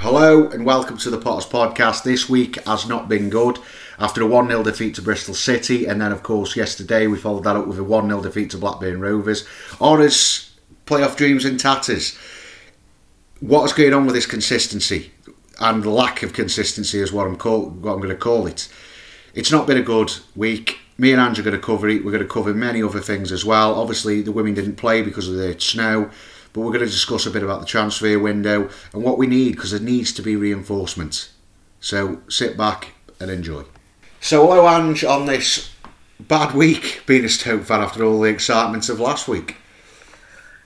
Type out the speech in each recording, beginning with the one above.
Hello and welcome to the Potters Podcast. This week has not been good. After a 1 0 defeat to Bristol City, and then, of course, yesterday we followed that up with a 1 0 defeat to Blackburn Rovers. Or Honours playoff dreams in tatters. What is going on with this consistency and lack of consistency is what I'm call, what I'm going to call it. It's not been a good week. Me and Andrew are going to cover it. We're going to cover many other things as well. Obviously, the women didn't play because of the snow but we're going to discuss a bit about the transfer window and what we need because there needs to be reinforcement. So sit back and enjoy. So, hello, Ange, on this bad week being a Stoke fan after all the excitement of last week.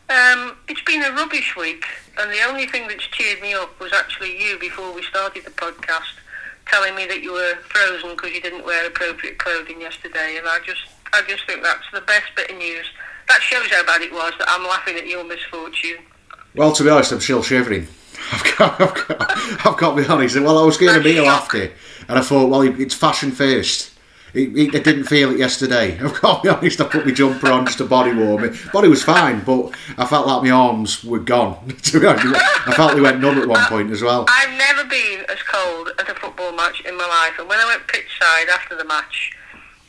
Um, it's been a rubbish week, and the only thing that's cheered me up was actually you before we started the podcast telling me that you were frozen because you didn't wear appropriate clothing yesterday, and I just, I just think that's the best bit of news that shows how bad it was that I'm laughing at your misfortune. Well, to be honest, I'm still shivering. I've got, I've got, I've got to be honest. Well, I was getting a meal after, and I thought, well, it's fashion first. It, it, I didn't feel it yesterday. I've got to be honest. I put my jumper on just to body warm it. Body was fine, but I felt like my arms were gone. to be honest, I felt they went numb at one point as well. I've never been as cold at a football match in my life, and when I went pitch side after the match,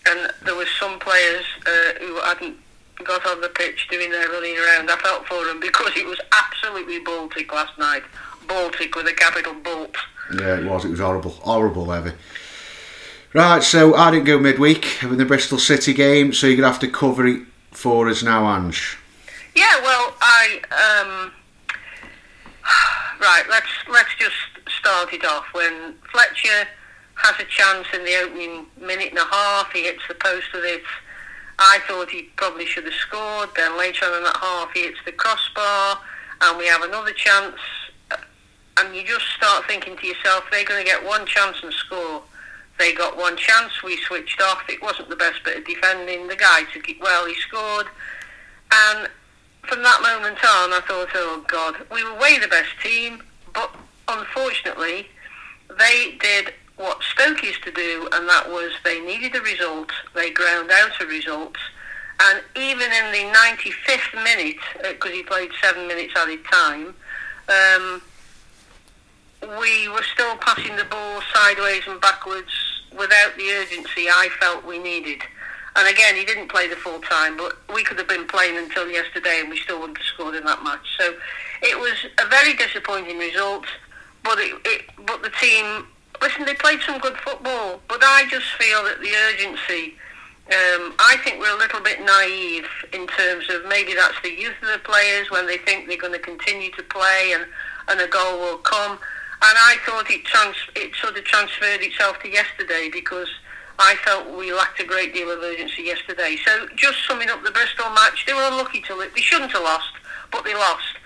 and there was some players uh, who hadn't got on the pitch doing their running around. I felt for them because it was absolutely Baltic last night. Baltic with a capital Bolt. Yeah, it was. It was horrible. Horrible, heavy. Right, so I didn't go midweek in the Bristol City game, so you're going to have to cover it for us now, Ange. Yeah, well, I... Um, right, let's let's just start it off. When Fletcher has a chance in the opening minute and a half, he hits the post with it I thought he probably should have scored. Then later on in that half, he hits the crossbar, and we have another chance. And you just start thinking to yourself, they're going to get one chance and score. They got one chance. We switched off. It wasn't the best bit of defending. The guy took it well. He scored, and from that moment on, I thought, oh God, we were way the best team, but unfortunately, they did what Stoke used to do, and that was they needed a result, they ground out a result, and even in the 95th minute, because uh, he played seven minutes added time, um, we were still passing the ball sideways and backwards without the urgency I felt we needed. And again, he didn't play the full time, but we could have been playing until yesterday and we still wouldn't have scored in that match. So it was a very disappointing result, but it, it but the team listen, they played some good football, but I just feel that the urgency. Um, I think we're a little bit naive in terms of maybe that's the youth of the players when they think they're going to continue to play and, and a goal will come. And I thought it, trans- it sort of transferred itself to yesterday because I felt we lacked a great deal of urgency yesterday. So just summing up the Bristol match, they were unlucky to lose. They shouldn't have lost, but they lost.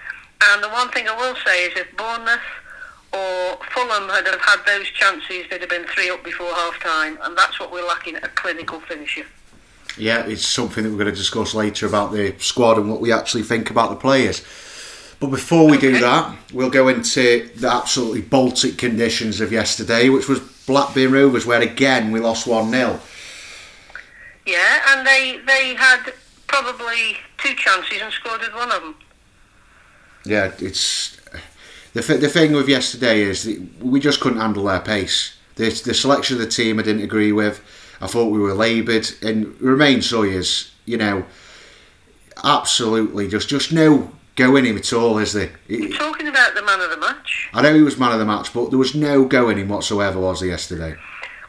And the one thing I will say is if Bournemouth or Fulham had have had those chances, they'd have been three up before half time, and that's what we're lacking a clinical finisher. Yeah, it's something that we're going to discuss later about the squad and what we actually think about the players. But before we okay. do that, we'll go into the absolutely Baltic conditions of yesterday, which was Blackburn Rovers, where again we lost 1 0. Yeah, and they, they had probably two chances and scored with one of them. Yeah, it's the, the thing with yesterday is we just couldn't handle their pace. The, the selection of the team I didn't agree with. I thought we were laboured, and Romaine Sawyers, you know, absolutely just just no go in him at all, is there? You're talking about the man of the match. I know he was man of the match, but there was no go in him whatsoever, was there yesterday?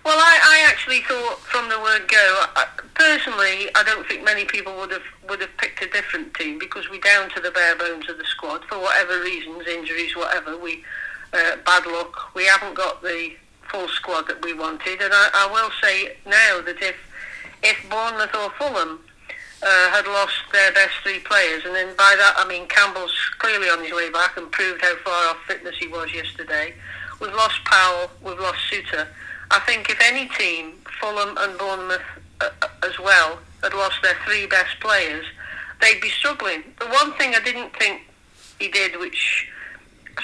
Well, I, I actually thought from the word go. I, personally, I don't think many people would have would have picked a different team because we're down to the bare bones of the squad for whatever reasons, injuries, whatever. We uh, bad luck. We haven't got the full squad that we wanted, and I, I will say now that if if Bournemouth or Fulham uh, had lost their best three players, and then by that I mean Campbell's clearly on his way back and proved how far off fitness he was yesterday. We've lost Powell, we've lost Souttar. I think if any team, Fulham and Bournemouth uh, as well, had lost their three best players, they'd be struggling. The one thing I didn't think he did, which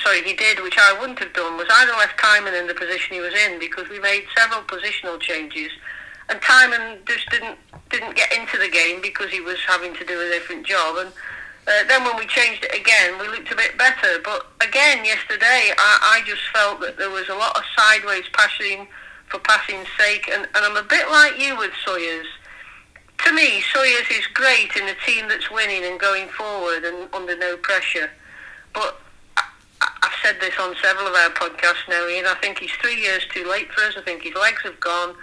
sorry, he did, which I wouldn't have done, was either left Tymon in the position he was in because we made several positional changes, and Tymon just didn't didn't get into the game because he was having to do a different job, and Uh, then when we changed it again, we looked a bit better. But again, yesterday, I, I just felt that there was a lot of sideways passing for passing's sake. And, and I'm a bit like you with Sawyers. To me, Sawyers is great in a team that's winning and going forward and under no pressure. But I've said this on several of our podcasts now, Ian. I think he's three years too late for us. I think his legs have gone.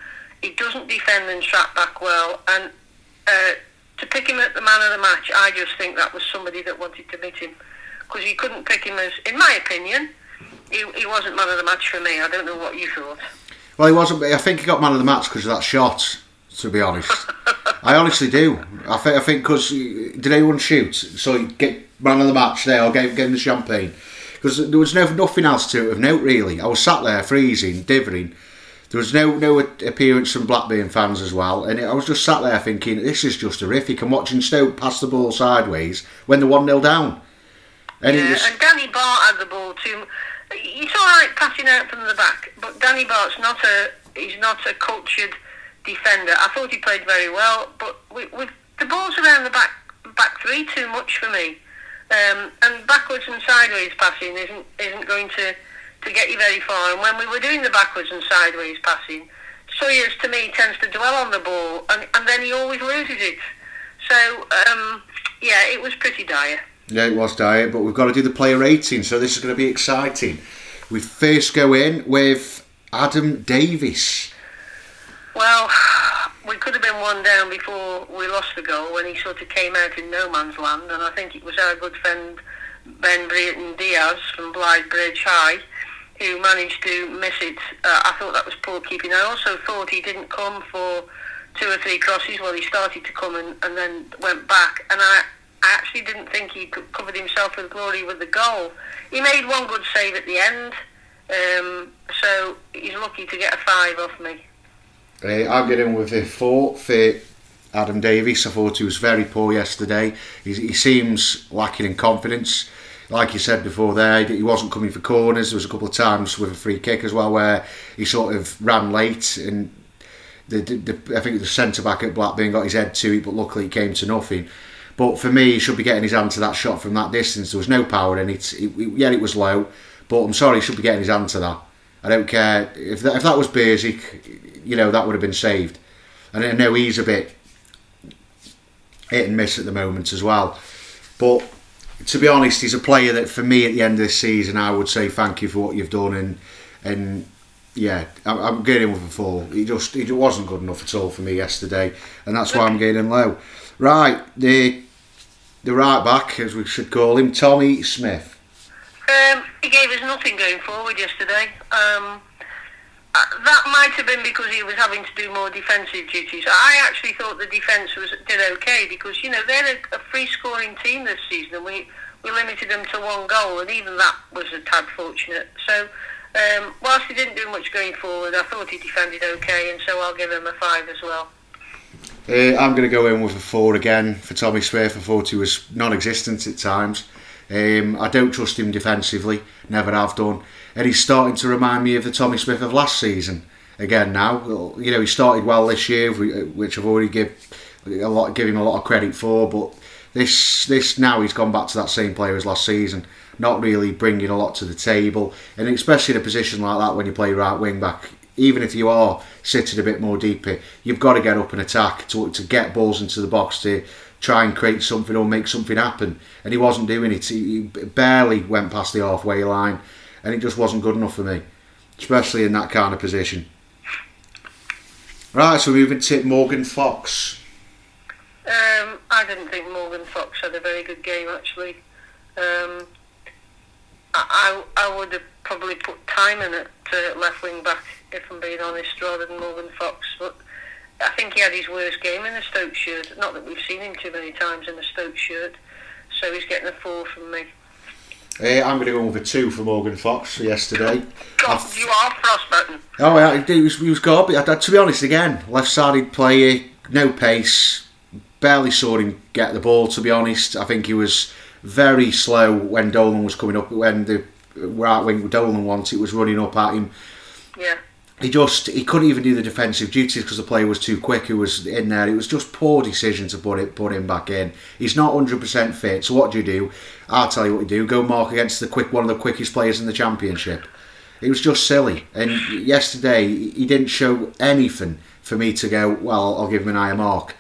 He doesn't defend and trap back well. And uh, to pick him at the man of the match, I just think that was somebody that wanted to meet him. Because you couldn't pick him as, in my opinion, he, he wasn't man of the match for me. I don't know what you thought. Well, he wasn't. I think he got man of the match because of that shot. To be honest, I honestly do. I think. I think because did anyone shoot? So you get man of the match there, or gave, gave him the champagne because there was no nothing else to it of note really. I was sat there freezing, divering. There was no no appearance from Blackburn fans as well, and I was just sat there thinking, this is just horrific. I'm watching Stoke pass the ball sideways when they're one 0 down. And yeah, was... and Danny Batth had the ball too. He's all right passing out from the back, but Danny Batth's not a he's not a cultured defender. I thought he played very well, but with, with the balls around the back back three too much for me. Um, and backwards and sideways passing isn't isn't going to to get you very far. And when we were doing the backwards and sideways passing, Sawyers to me tends to dwell on the ball, and, and then he always loses it. So um, yeah, it was pretty dire. Yeah, it was dire, but we've got to do the player rating, so this is going to be exciting. We first go in with Adam Davies. Well, we could have been one down before we lost the goal when he sort of came out in no man's land, and I think it was our good friend Ben Brereton Diaz from Blythe Bridge High who managed to miss it. Uh, I thought that was poor keeping. I also thought he didn't come for two or three crosses. Well, he started to come and, and then went back. And I, I actually didn't think he covered himself with glory with the goal. He made one good save at the end. Um, so he's lucky to get a five off me. Uh, I'll get in with a four for Adam Davies. I thought he was very poor yesterday. He, he seems lacking in confidence like you said before there, he wasn't coming for corners. There was a couple of times with a free kick as well where he sort of ran late and the, the, I think the centre back at Blackburn got his head to it, but luckily it came to nothing. But for me, he should be getting his hand to that shot from that distance. There was no power in it. it, it yeah, it was low, but I'm sorry, he should be getting his hand to that. I don't care if that, if that was basic, you know, that would have been saved. And I know he's a bit hit and miss at the moment as well, but to be honest, he's a player that for me at the end of this season, I would say thank you for what you've done and and yeah, I'm, I'm getting with a four. He just he wasn't good enough at all for me yesterday, and that's why I'm getting low. Right, the the right back, as we should call him, Tommy Smith. Um, he gave us nothing going forward yesterday. Um, uh, that might have been because he was having to do more defensive duties. I actually thought the defence was did okay because you know they're a, a free scoring team this season, and we we limited them to one goal, and even that was a tad fortunate. So. Um, whilst he didn't do much going forward, I thought he defended okay, and so I'll give him a five as well. Uh, I'm going to go in with a four again for Tommy Smith. I thought he was non-existent at times. Um, I don't trust him defensively, never have done and he's starting to remind me of the Tommy Smith of last season again now. You know, he started well this year, which I've already give a lot, give him a lot of credit for. But this, this now he's gone back to that same player as last season, not really bringing a lot to the table, and especially in a position like that when you play right wing back. Even if you are sitting a bit more deeper, you've got to get up and attack to, to get balls into the box to try and create something or make something happen. And he wasn't doing it. He barely went past the halfway line and it just wasn't good enough for me, especially in that kind of position. Right, so moving to Morgan Fox. Um, I didn't think Morgan Fox had a very good game actually. Um, I, I would have probably put Tymon at uh, left wing back if I'm being honest, rather than Morgan Fox. But I think he had his worst game in the Stoke shirt. Not that we've seen him too many times in the Stoke shirt, so he's getting a four from me. Uh, I'm going to go over two for Morgan Fox for yesterday. God, you are frostbitten. Oh, yeah, he was, he was good. To be honest, again, left-sided player, no pace, barely saw him get the ball. To be honest, I think he was very slow when Dolan was coming up. When the right wing Dolan wanted, it was running up at him. Yeah. He just he couldn't even do the defensive duties because the player was too quick. Who was in there? It was just poor decision to put it put him back in. He's not hundred percent fit. So what do you do? I'll tell you what you do. Go mark against the quick one of the quickest players in the championship. It was just silly. And yesterday he didn't show anything for me to go. Well, I'll give him an higher mark.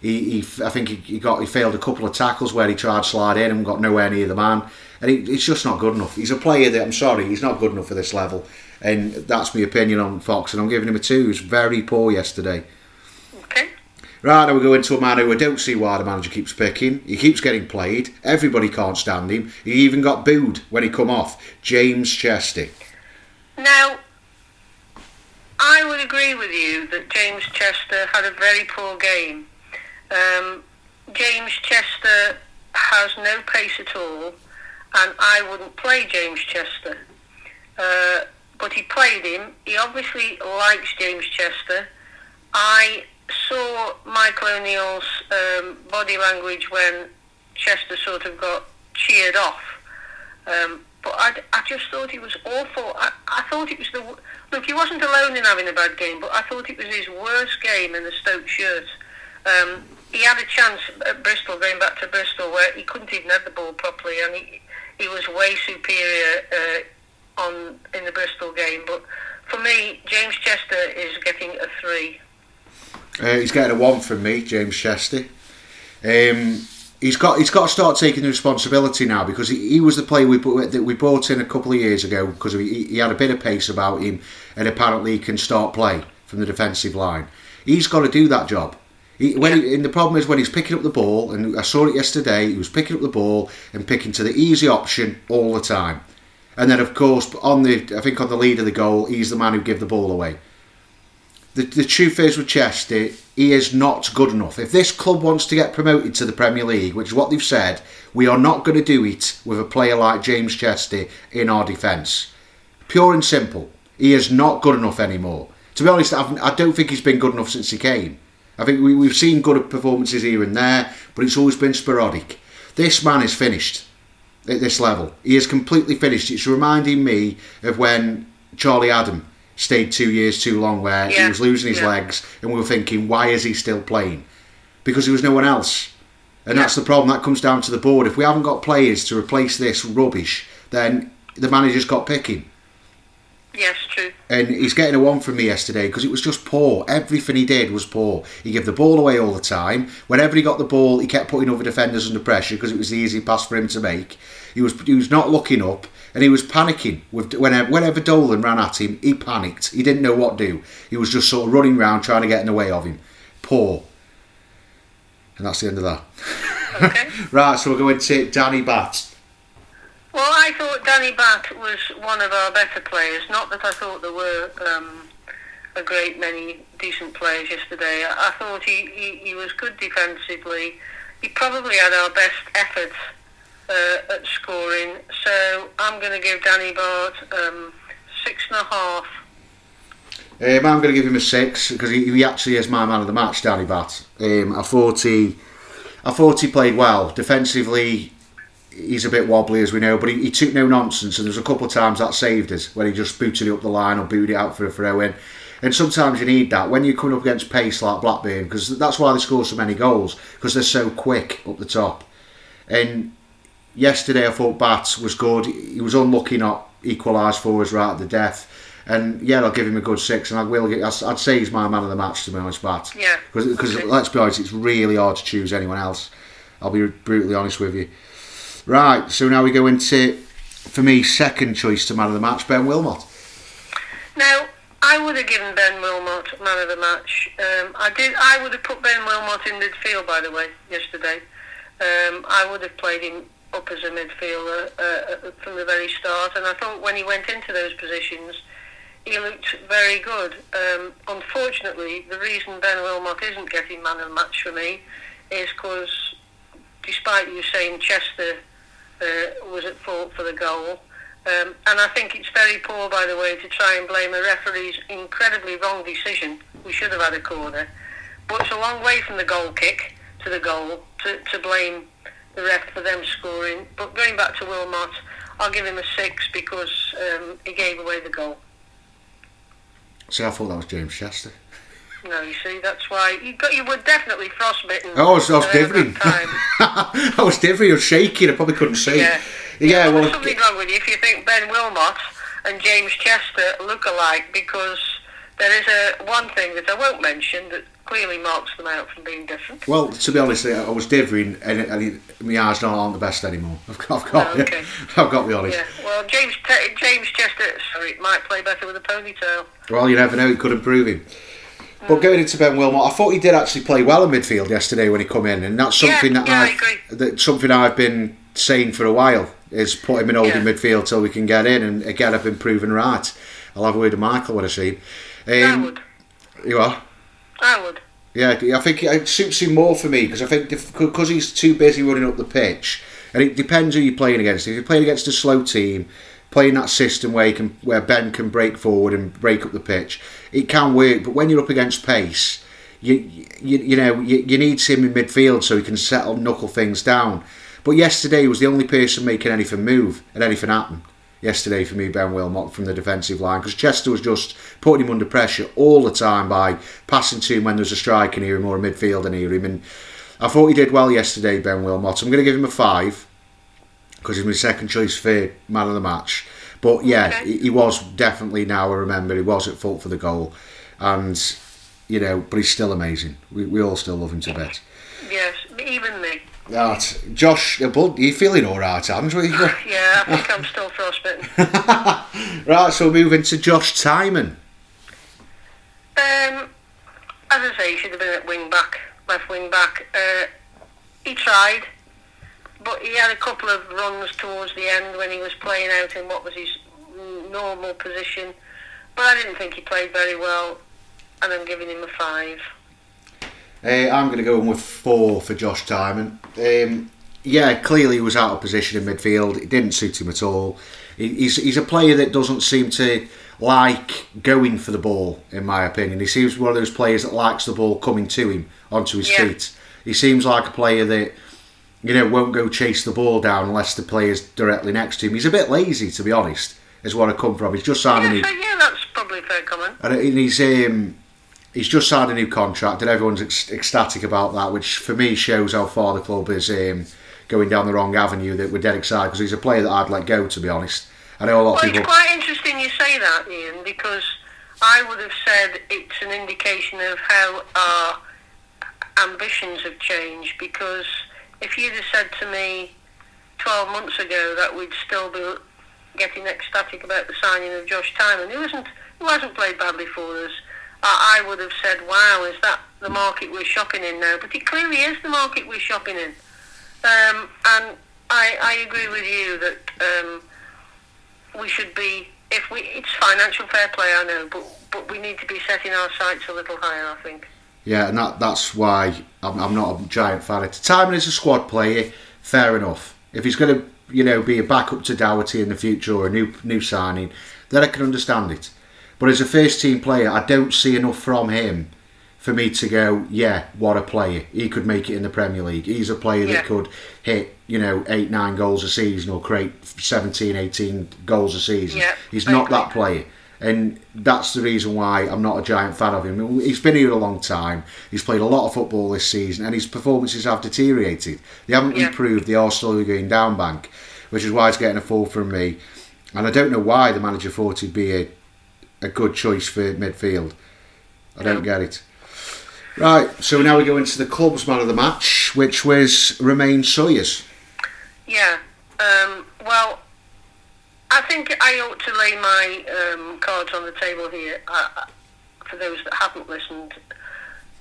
He, he I think he, he got he failed a couple of tackles where he tried to slide in and got nowhere near the man. And he, it's just not good enough. He's a player that I'm sorry, he's not good enough for this level and that's my opinion on Fox, and I'm giving him a two. He was very poor yesterday. Okay. Right, now we go into a man who I don't see why the manager keeps picking. He keeps getting played. Everybody can't stand him. He even got booed when he come off. James Chester. Now, I would agree with you that James Chester had a very poor game. Um, James Chester has no pace at all, and I wouldn't play James Chester. Uh, but he played him. He obviously likes James Chester. I saw Michael O'Neill's um, body language when Chester sort of got cheered off. Um, but I, I just thought he was awful. I, I thought it was the look. He wasn't alone in having a bad game, but I thought it was his worst game in the Stoke shirt. Um, he had a chance at Bristol, going back to Bristol, where he couldn't even have the ball properly, and he he was way superior uh, on in the Bristol game. But for me, James Chester is getting a three. Uh, he's getting a one from me, James Chester. Um, he's got he's got to start taking the responsibility now because he, he was the player we that we bought in a couple of years ago because he, he had a bit of pace about him and apparently he can start play from the defensive line. He's got to do that job. He, when he, and the problem is when he's picking up the ball, and I saw it yesterday. He was picking up the ball and picking to the easy option all the time. And then, of course, on the I think on the lead of the goal, he's the man who gave the ball away. The, the truth is with Chester, he is not good enough. If this club wants to get promoted to the Premier League, which is what they've said, we are not going to do it with a player like James Chester in our defence. Pure and simple. He is not good enough anymore. To be honest, I've, I do not think he's been good enough since he came. I think we, we've seen good performances here and there, but it's always been sporadic. This man is finished at this level. He is completely finished. It's reminding me of when Charlie Adam stayed two years too long, where yeah. he was losing his yeah. legs, and we were thinking, why is he still playing? Because there was no one else. And yeah. that's the problem. That comes down to the board. If we haven't got players to replace this rubbish, then the manager's got picking. Yes, true. And he's getting a one from me yesterday because it was just poor. Everything he did was poor. He gave the ball away all the time. Whenever he got the ball, he kept putting other defenders under pressure because it was the easy pass for him to make. He was he was not looking up and he was panicking. With whenever, whenever Dolan ran at him, he panicked. He didn't know what to do. He was just sort of running around trying to get in the way of him. Poor. And that's the end of that. Okay. right, so we're going to Danny Batth. Well, I thought Danny Batth was one of our better players. Not that I thought there were um, a great many decent players yesterday. I, thought he, he, he, was good defensively. He probably had our best efforts uh, at scoring. So I'm going to give Danny Batth um, six and a half. Um, I'm going to give him a six because he, he, actually is my man of the match, Danny Batth. Um, I thought he, I thought he played well defensively he's a bit wobbly as we know, but he, he took no nonsense, and there's a couple of times that saved us when he just booted it up the line or booted it out for a throw in. And sometimes you need that when you're coming up against pace like Blackburn, because that's why they score so many goals because they're so quick up the top. And yesterday I thought Bats was good. He was unlucky not equalised for us right at the death. And yeah, I'll give him a good six, and I will. Get, I'd say he's my man of the match to be honest, Bats. Yeah. Because okay. let's be honest, it's really hard to choose anyone else. I'll be brutally honest with you. Right, so now we go into, for me, second choice to man of the match, Ben Wilmot. Now, I would have given Ben Wilmot man of the match. Um, I did. I would have put Ben Wilmot in midfield, by the way, yesterday. Um, I would have played him up as a midfielder uh, uh, from the very start, and I thought when he went into those positions, he looked very good. Um, unfortunately, the reason Ben Wilmot isn't getting man of the match for me is because, despite you saying Chester uh, was at fault for the goal. Um, and I think it's very poor, by the way, to try and blame a referee's incredibly wrong decision. We should have had a corner. But it's a long way from the goal kick to the goal to, to blame the ref for them scoring. But going back to Wilmot, I'll give him a six because um, he gave away the goal. See, I thought that was James Chester. No, you see, that's why you got you were definitely frostbitten. Oh, I was, I was different. I was different. Was shaking. I probably couldn't see. Yeah. Yeah, well, well, there's something wrong with you if you think Ben Wilmot and James Chester look alike because there is a one thing that I won't mention that clearly marks them out from being different. well, to be honest, I was differing, and, and my eyes not aren't the best anymore. I've got, I've got, Oh, okay. I've got to be honest. Yeah. Well, James James Chester, sorry, might play better with a ponytail. Well, you never know. He could improve him. But going into Ben Wilmot, I thought he did actually play well in midfield yesterday when he come in, and that's Yeah, something that yeah, I I've agree. that something I've been saying for a while is put him in holding Yeah. midfield till we can get in. And again, I've been proven right. I'll have a word with Michael when I see him. I Um, would. you are. I would. Yeah, I think it suits him more for me because I think because he's too busy running up the pitch, and it depends who you're playing against. If you're playing against a slow team, playing that system where you can, where Ben can break forward and break up the pitch, it can work. But when you're up against pace, you you, you know you, you need him in midfield so he can settle knuckle things down. But yesterday he was the only person making anything move and anything happen. Yesterday for me, Ben Wilmot from the defensive line because Chester was just putting him under pressure all the time by passing to him when there's a striker near him or a midfielder near him. And I thought he did well yesterday, Ben Wilmot. I'm going to give him a five because he's my second choice for man of the match. But yeah, Okay. he, he was definitely now. I remember he was at fault for the goal, and you know, but he's still amazing. We, we all still love him to bits. Yes, even me. That Josh, bud, you feeling all right, Hans? You? Yeah, I think I'm still frostbitten. Right, so moving to Josh Tymon. Um, as I say, he should have been at wing back, left wing back. Uh, he tried, but he had a couple of runs towards the end when he was playing out in what was his normal position. But I didn't think he played very well, and I'm giving him a five. Uh, I'm going to go in with four for Josh Tymon. Um, yeah, clearly he was out of position in midfield. It didn't suit him at all. He's, he's a player that doesn't seem to like going for the ball, in my opinion. He seems one of those players that likes the ball coming to him onto his Yeah. feet. He seems like a player that you know won't go chase the ball down unless the player's directly next to him. He's a bit lazy, to be honest. Is what I come from. He's just signed a Yeah, new yeah, that's probably a fair comment. and he's um, he's just signed a new contract, and everyone's ec- ecstatic about that, which for me shows how far the club is um, going down the wrong avenue. That we're dead excited because he's a player that I'd let go. To be honest, I know a lot Well, of it's quite interesting you say that, Ian, because I would have said it's an indication of how our ambitions have changed. Because if you'd have said to me 12 months ago that we'd still be getting ecstatic about the signing of Josh who hasn't, who hasn't played badly for us, I, I would have said, wow, is that the market we're shopping in now? But it clearly is the market we're shopping in. Um, and I, I agree with you that um, we should be if we it's financial fair play I know but but we need to be setting our sights a little higher I think Yeah, and that that's why I'm, I'm not a giant fan of it. Tymon is a squad player, fair enough. If he's going to, you know, be a backup to Doughty in the future or a new new signing, then I can understand it. But as a first team player, I don't see enough from him for me to go, yeah, what a player. He could make it in the Premier League. He's a player Yeah. that could hit, you know, 8, 9 goals a season or create 17, 18 goals a season. Yeah, He's not that player. And that's the reason why I'm not a giant fan of him. He's been here a long time. He's played a lot of football this season, and his performances have deteriorated. They haven't Yeah. improved. They are slowly going down bank, which is why he's getting a fall from me. And I don't know why the manager thought he'd be a, a good choice for midfield. I don't get it. Right, so now we go into the club's man of the match, which was Romaine Sawyers. yeah um, well I think I ought to lay my um, cards on the table here I, I- for those that haven't listened.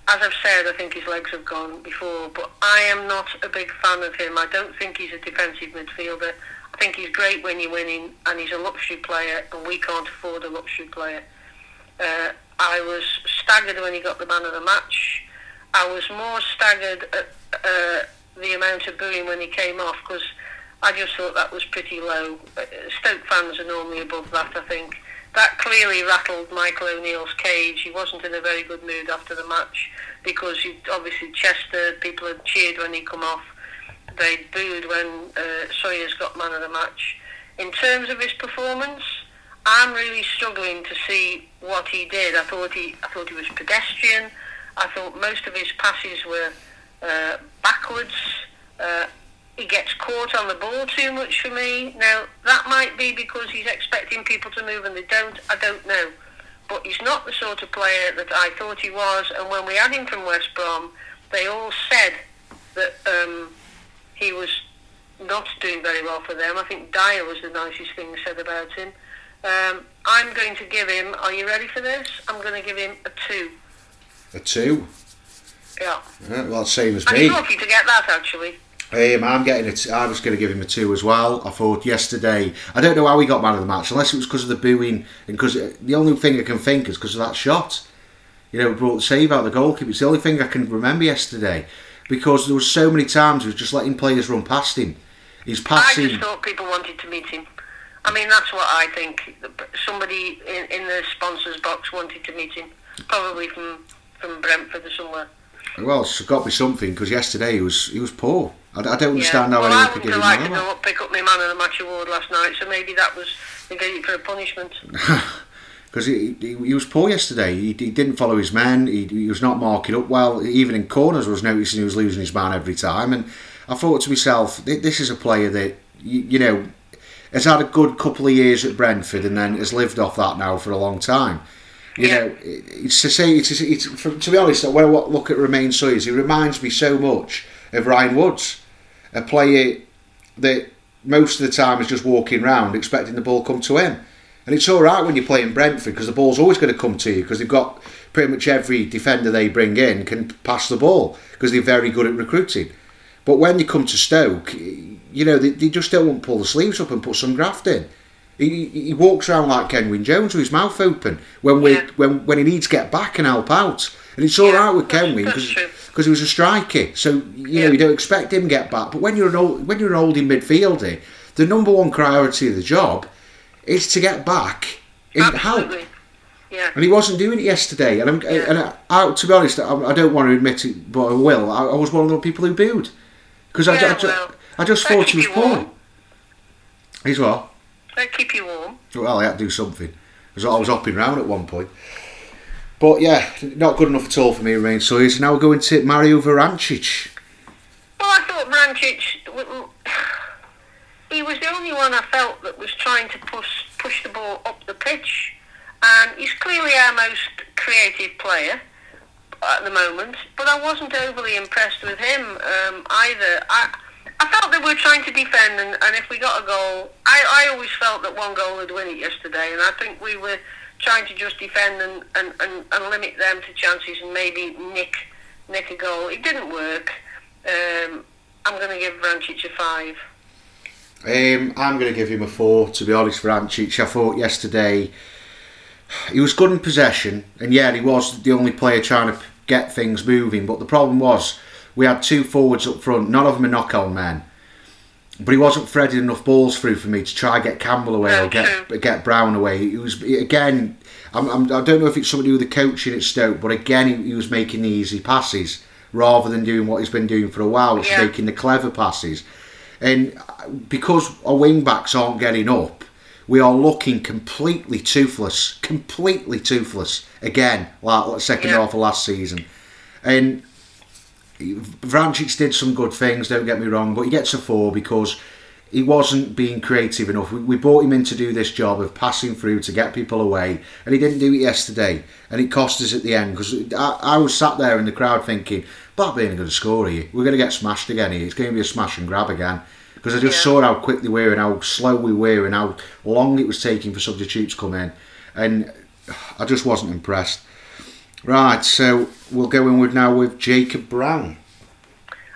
As I've said I think his legs have gone before but I am not a big fan of him. I don't think he's a defensive midfielder. I think he's great when you're winning and he's a luxury player and we can't afford a luxury player. Uh, I was staggered when he got the man of the match. I was more staggered at uh, the amount of booing when he came off because I just thought that was pretty low. Uh, Stoke fans are normally above that, I think. That clearly rattled Michael O'Neill's cage. He wasn't in a very good mood after the match because he, obviously Chester, people had cheered when he come off. They booed when uh, Sawyers got man of the match. In terms of his performance, I'm really struggling to see what he did. I thought he, I thought he was pedestrian. I thought most of his passes were uh, backwards. Uh, he gets caught on the ball too much for me. Now that might be because he's expecting people to move and they don't. I don't know, but he's not the sort of player that I thought he was. And when we had him from West Brom, they all said that um, he was not doing very well for them. I think Dier was the nicest thing said about him. Um, I'm going to give him. Are you ready for this? I'm going to give him a two. A two. Yeah. Yeah, well, same as And me. he's lucky to get that actually. Um, I'm getting it. I was going to give him a two as well. I thought yesterday. I don't know how he got man of the match, unless it was because of the booing and because the only thing I can think is because of that shot. You know, we brought the save out the goalkeeper. It's the only thing I can remember yesterday because there was so many times he was just letting players run past him. He's passing. I just thought people wanted to meet him. I mean, that's what I think. Somebody in, in the sponsors box wanted to meet him, probably from from Brentford or somewhere. Well, it's got to be something because yesterday he was he was poor. I, I don't understand yeah. how well, anyone I could give him have liked man to of the pick up my man of the match award last night, so maybe that was they gave it for a punishment. because he, he, he was poor yesterday. He, he didn't follow his men. He, he was not marking up well. Even in corners, I was noticing he was losing his man every time. And I thought to myself, this is a player that you, you know has had a good couple of years at Brentford and then has lived off that now for a long time. You Yeah. know, it's to say it's, it's to be honest. When I look at Romaine Sawyers, he reminds me so much of Ryan Woods, a player that most of the time is just walking round expecting the ball come to him. And it's all right when you're playing Brentford because the ball's always going to come to you because they've got pretty much every defender they bring in can pass the ball because they're very good at recruiting. But when you come to Stoke, you know they, they just don't want to pull the sleeves up and put some graft in. He, he walks around like Kenwyn Jones with his mouth open when we Yeah. when when he needs to get back and help out. And it's all right Yeah, with that's- Kenwyn because he was a striker. So you know you don't expect him to get back. But when you're an old when you're an holding midfielder, the number one priority of the job is to get back and help. Yeah. And he wasn't doing it yesterday. And, I'm, Yeah. and I, I, to be honest, I, I don't want to admit it, but I will. I, I was one of the people who booed because I, ju- I, well, I just thought he was poor. He's what? They keep you warm. Well, I had to do something. Because I was hopping round at one point. But yeah, not good enough at all for me, Rain Sawyers. Now we're going to Mario Vrancic. Well, I thought w- he was the only one I felt that was trying to push push the ball up the pitch, and he's clearly our most creative player at the moment. But I wasn't overly impressed with him um, either. I I felt we were trying to defend, and, and if we got a goal, I, I always felt that one goal would win it yesterday, and I think we were trying to just defend and, and, and, and limit them to chances and maybe nick nick a goal. It didn't work. Um, I'm going to give Vrancic a five. Um, I'm going to give him a four, to be honest, Vrancic. I thought yesterday he was good in possession, and yeah, he was the only player trying to get things moving. But the problem was we had two forwards up front, none of them are knock on men. But he wasn't threading enough balls through for me to try and get Campbell away or get get Brown away. It was again. I'm, I'm, I don't know if it's something to do with the coaching at Stoke, but again, he, he was making the easy passes rather than doing what he's been doing for a while, which Yeah. is making the clever passes. And uh, because our wing backs aren't getting up, we are looking completely toothless, completely toothless again, like like second Yeah. half of last season. And Vrancic did some good things, don't get me wrong, but he gets a four because he wasn't being creative enough. We, we brought him in to do this job of passing through to get people away, and he didn't do it yesterday, and it cost us at the end because I, I was sat there in the crowd thinking, Blackburn are going to score here. We're going to get smashed again here. It's going to be a smash and grab again. Because I just Yeah. saw how quick they were and how slow we were and how long it was taking for substitutes to come in. And I just wasn't impressed. Right, so we'll go in with now with Jacob Brown.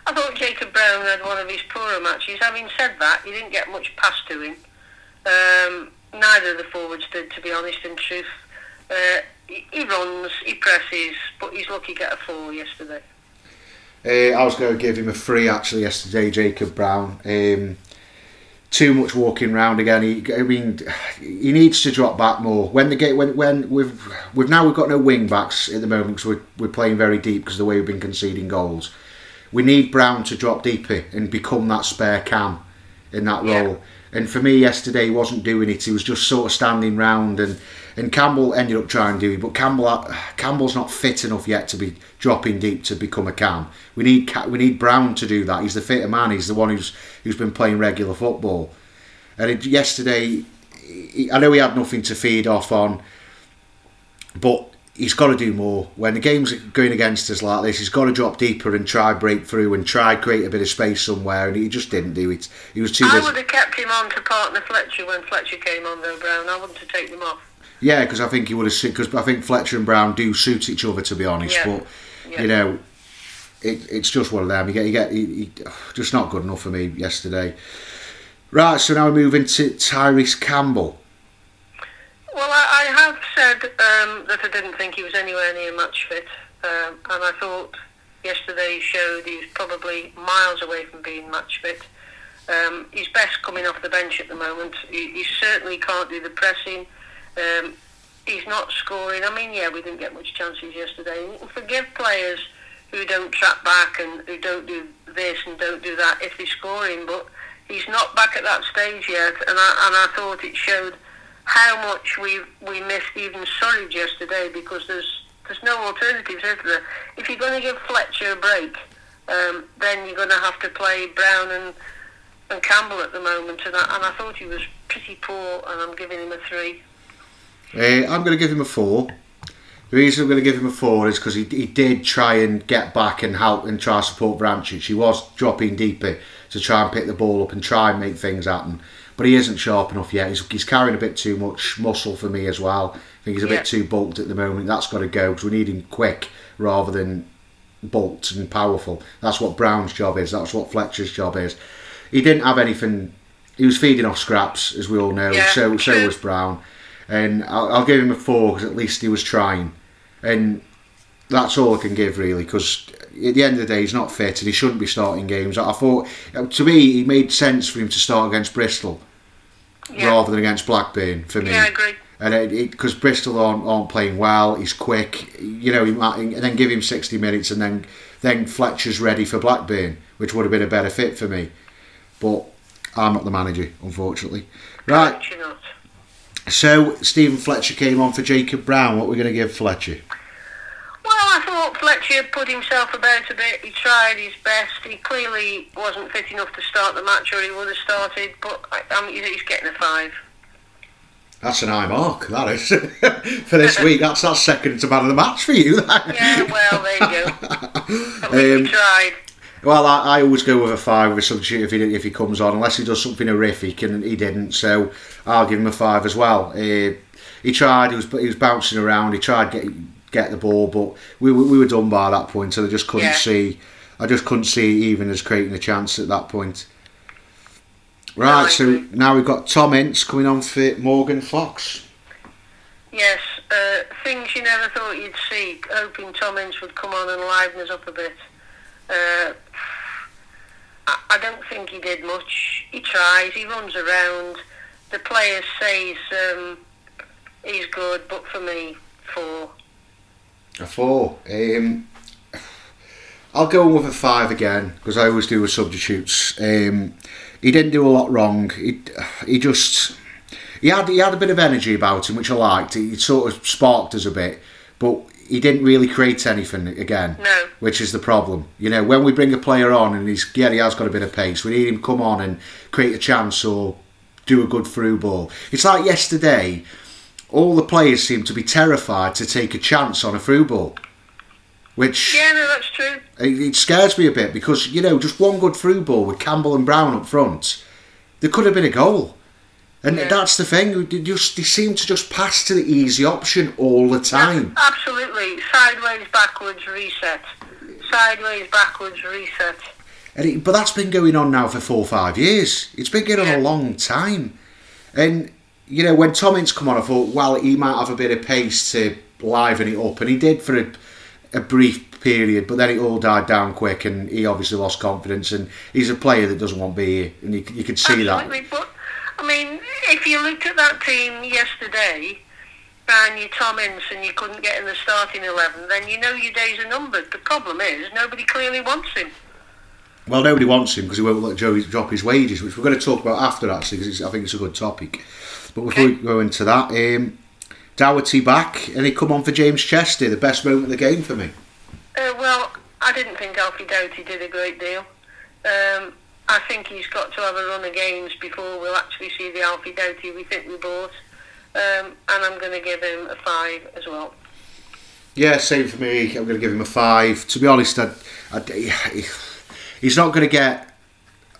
I thought Jacob Brown had one of his poorer matches. Having said that, he didn't get much pass to him. Um, neither of the forwards did, to be honest, in truth. Uh, he, he runs, he presses, but he's lucky to get a four yesterday. Uh, I was going to give him a three actually yesterday, Jacob Brown. Um, too much walking round again. He, I mean, he needs to drop back more. When the get when when we've we've now we've got no wing backs at the moment because we're we're playing very deep because of the way we've been conceding goals. We need Brown to drop deeper and become that spare cam in that Yeah. role. And for me yesterday, he wasn't doing it. He was just sort of standing round, and, and Campbell ended up trying to do it. But Campbell Campbell's not fit enough yet to be dropping deep to become a cam. We need we need Brown to do that. He's the fitter man. He's the one who's who's been playing regular football. And it, yesterday, he, I know he had nothing to feed off on, but he's got to do more. When the game's going against us like this, he's got to drop deeper and try break through and try create a bit of space somewhere. And he just didn't do it. He was too. I busy. would have kept him on to partner Fletcher when Fletcher came on, though Brown. I wouldn't have taken him off. Yeah, because I think he would have. Because I think Fletcher and Brown do suit each other, to be honest. Yeah. But Yeah. you know, it, it's just one of them. You get, you get, he, he, just not good enough for me yesterday. Right, so now we move into Tyrese Campbell. Well, I, I have said um, that I didn't think he was anywhere near match fit, um, and I thought yesterday showed he was probably miles away from being match fit. Um, he's best coming off the bench at the moment. He, he certainly can't do the pressing. Um, he's not scoring. I mean, yeah, we didn't get much chances yesterday. You can forgive players who don't trap back and who don't do this and don't do that if they're scoring, but he's not back at that stage yet. And I, and I thought it showed how much we we missed even Surridge yesterday because there's there's no alternatives, is there? If you're going to give Fletcher a break, um, then you're going to have to play Brown and and Campbell at the moment, and I, and I thought he was pretty poor, and I'm giving him a three. Uh, I'm going to give him a four. The reason I'm going to give him a four is because he, he did try and get back and help and try to support Vrancic. He was dropping deeper to try and pick the ball up and try and make things happen. But he isn't sharp enough yet. He's, he's carrying a bit too much muscle for me as well. I think he's a Yeah. bit too bulked at the moment. That's got to go because we need him quick rather than bulked and powerful. That's what Brown's job is. That's what Fletcher's job is. He didn't have anything. He was feeding off scraps, as we all know. Yeah, so so was Brown, and I'll, I'll give him a four because at least he was trying, and that's all I can give really. Because at the end of the day, he's not fit and he shouldn't be starting games. I thought, to me, it made sense for him to start against Bristol Yeah. rather than against Blackburn for me. Yeah, I agree. And it because Bristol aren't, aren't playing well, he's quick. You know, he might, and then give him sixty minutes, and then then Fletcher's ready for Blackburn, which would have been a better fit for me. But I'm not the manager, unfortunately. Right. Don't you not? So Steven Fletcher came on for Jacob Brown. What we're going to give Fletcher? Well, I thought Fletcher put himself about a bit. He tried his best. He clearly wasn't fit enough to start the match, or he would have started. But I, mean, he's getting a five. That's an high mark. That is for this week. That's that's second to man of the match for you. Yeah, well, there you go. At least Um, he tried. Well, I, I always go with a five with a substitute if he if he comes on, unless he does something horrific, and he didn't. So I'll give him a five as well. Uh, he tried. He was he was bouncing around. He tried get get the ball, but we were- we were done by that point, so I just couldn't Yeah. see. I just couldn't see even as creating a chance at that point. Right, so now we've got Tom Ince coming on for Morgan Fox. Yes, uh, things you never thought you'd see. Hoping Tom Ince would come on and liven us up a bit. Uh, I, don't think he did much. He tries. He runs around. The players say he's, um, he's good, but for me, four. A four. Um, I'll go with a five again because I always do with substitutes. Um, he didn't do a lot wrong. He, he just he had he had a bit of energy about him, which I liked. He sort of sparked us a bit, but he didn't really create anything again. No. Which is the problem. You know, when we bring a player on and he's yeah he has got a bit of pace, we need him to come on and create a chance or do a good through ball. It's like yesterday. All the players seem to be terrified to take a chance on a through ball, which Yeah, no, that's true. it, it scares me a bit because you know just one good through ball with Campbell and Brown up front, there could have been a goal, and Yeah. that's the thing. They just they seem to just pass to the easy option all the time. Absolutely. Sideways, backwards, reset. Sideways, backwards, reset. And it, but that's been going on now for four or five years. It's been going on Yeah. a long time. And, you know, when Tom Ince come on, I thought, well, he might have a bit of pace to liven it up. And he did for a, a brief period, but then it all died down quick and he obviously lost confidence. And he's a player that doesn't want to be here. And you, you could see Absolutely. But, I mean, if you looked at that team yesterday and you Tom Ince and you couldn't get in the starting 11, then you know your days are numbered. The problem is nobody clearly wants him. Well, nobody wants him because he won't let Joey drop his wages, which we're going to talk about after actually, because I think it's a good topic. But before Okay. we go into that, um, Doughty back and he come on for James Chester, the best moment of the game for me. Uh, well, I didn't think Alfie Doughty did a great deal. Um, I think he's got to have a run of games before we'll actually see the Alfie Doughty we think we bought. Um, and I'm going to give him a five as well. Yeah, same for me. I'm going to give him a five. To be honest, I, I, he's not going to get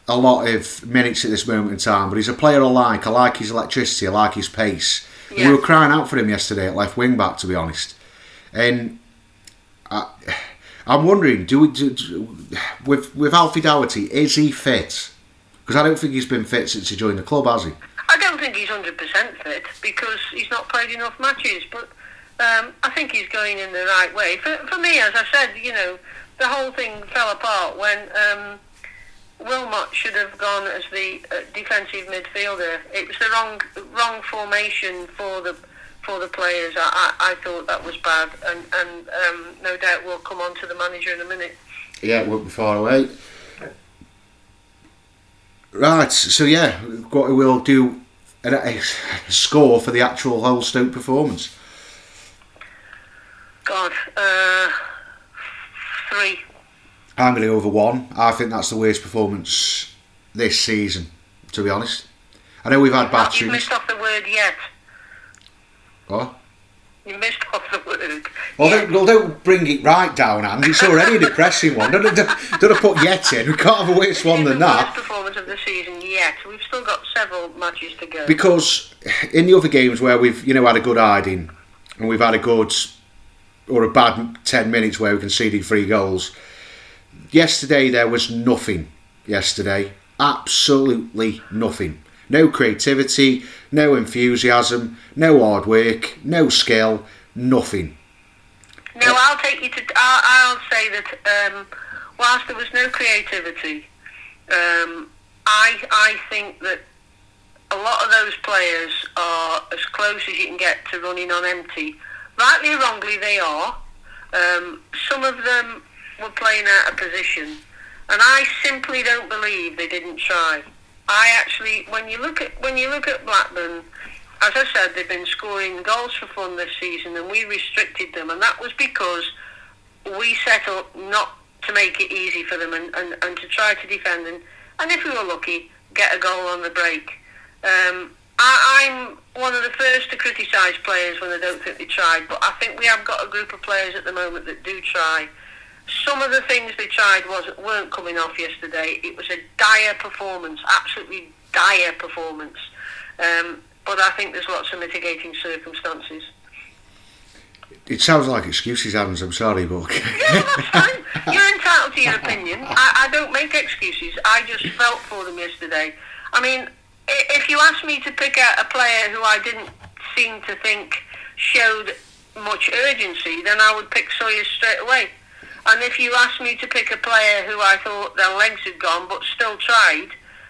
a lot of minutes at this moment in time, but he's a player I like. I like his electricity. I like his pace. Yeah. We were crying out for him yesterday at left wing back, to be honest. And I, I'm wondering, do we do, do- with with Alfie Doughty? Is he fit? Because I don't think he's been fit since he joined the club, has he? I don't think he's 100% fit because he's not played enough matches, but um, I think he's going in the right way. For, for me, as I said, you know, the whole thing fell apart when um, Wilmot should have gone as the uh, defensive midfielder. It was the wrong wrong formation for the for the players. I, I, I thought that was bad, and, and um, no doubt we'll come on to the manager in a minute. Yeah, it won't be far away. Right, so yeah, what we'll do a, a score for the actual whole Stoke performance. God, uh, three. I'm going to go over one. I think that's the worst performance this season, to be honest. I know we've had You've batterings. missed off the word yet. Oh. You missed off the word. Well, Yeah. don't, well, don't bring it right down, and it's already a depressing one. Don't, don't, don't put yet in. We can't have a worse one than the that. performance of the season yet. We've still got several matches to go. because in the other games where we've you know had a good hiding and we've had a good or a bad 10 minutes where we conceded three goals yesterday there was nothing yesterday absolutely nothing no creativity no enthusiasm no hard work no skill nothing Now I'll take you to. I'll, I'll say that um, whilst there was no creativity, um, I I think that a lot of those players are as close as you can get to running on empty. Rightly or wrongly, they are. Um, some of them were playing out of position, and I simply don't believe they didn't try. I actually, when you look at when you look at Blackburn, as I said, they've been scoring goals for fun this season, and we restricted them, and that was because we set up not to make it easy for them and, and, and to try to defend and, and if we were lucky, get a goal on the break. Um, I, I'm one of the first to criticise players when they don't think they tried, but I think we have got a group of players at the moment that do try. Some of the things they tried wasn't weren't coming off yesterday. It was a dire performance, absolutely dire performance. Um, but I think there's lots of mitigating circumstances. it sounds like excuses Adams I'm sorry but Yeah, that's fine. You're entitled to your opinion. I, I don't make excuses. I just felt for them yesterday. I mean, if you asked me to pick out a player who I didn't seem to think showed much urgency, then I would pick Sawyers straight away. And if you asked me to pick a player who I thought their legs had gone but still tried,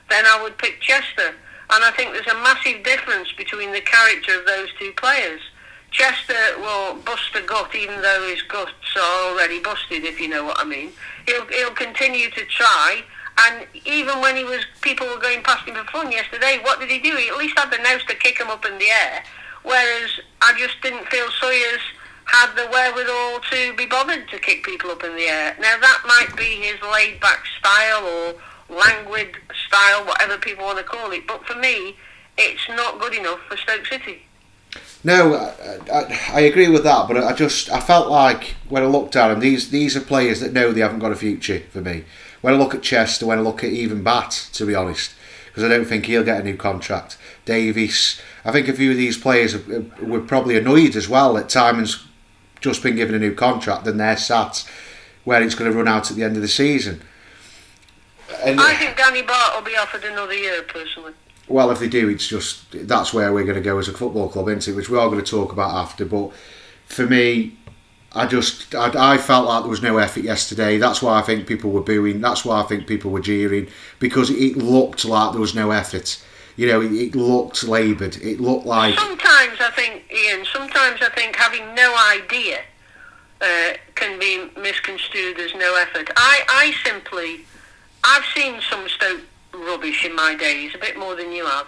then I would pick Chester. And I think there's a massive difference between the character of those two players. Chester will bust a gut even though his guts are already busted, if you know what I mean. He'll, he'll continue to try. And even when he was, people were going past him for fun yesterday, what did he do? He at least had the nose to kick him up in the air. Whereas I just didn't feel Sawyers had the wherewithal to be bothered to kick people up in the air. Now that might be his laid back style or languid style, whatever people want to call it. But for me, it's not good enough for Stoke City. No, I, I, I agree with that, but I just I felt like when I looked at them, these these are players that know they haven't got a future for me. When I look at Chester, when I look at even Batth, to be honest, because I don't think he'll get a new contract. Davies, I think a few of these players were probably annoyed as well that Tymon's just been given a new contract and they're sat where it's going to run out at the end of the season. And, I think Danny Batth will be offered another year, personally. well, if they do, it's just that's where we're going to go as a football club, isn't it? Which we are going to talk about after. But for me, I just I, I felt like there was no effort yesterday. That's why I think people were booing. That's why I think people were jeering because it looked like there was no effort. You know, it, it looked laboured. It looked like Sometimes I think, Ian, sometimes I think having no idea uh, can be misconstrued as no effort. I, I simply I've seen some Stoke rubbish in my days, a bit more than you have.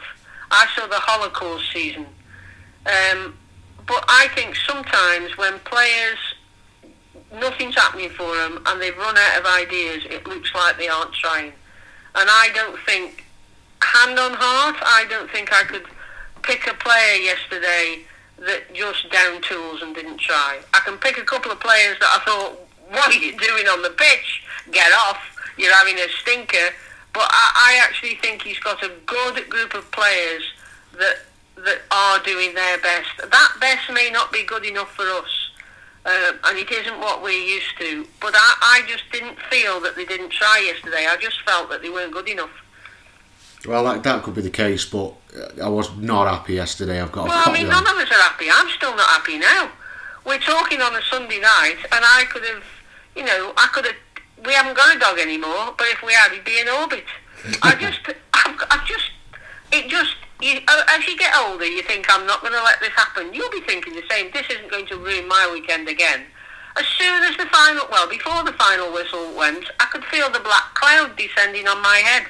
I saw the Holocaust season. Um, but I think sometimes when players, nothing's happening for them and they've run out of ideas, it looks like they aren't trying. And I don't think, hand on heart, I don't think I could pick a player yesterday that just down tools and didn't try. I can pick a couple of players that I thought, what are you doing on the pitch? Get off. You're having a stinker. But I, I actually think he's got a good group of players that that are doing their best. That best may not be good enough for us, uh, and it isn't what we're used to. But I, I just didn't feel that they didn't try yesterday. I just felt that they weren't good enough. Well, that, that could be the case, but uh, I was not happy yesterday. I've got. Well, I mean, none of us are happy. I'm still not happy now. We're talking on a Sunday night, and I could have, you know, I could have. We haven't got a dog anymore, but if we had, he'd be in orbit. I just, I've, I've just, it just you, uh, as you get older, you think, I'm not going to let this happen. You'll be thinking the same. This isn't going to ruin my weekend again. As soon as the final, well, before the final whistle went, I could feel the black cloud descending on my head.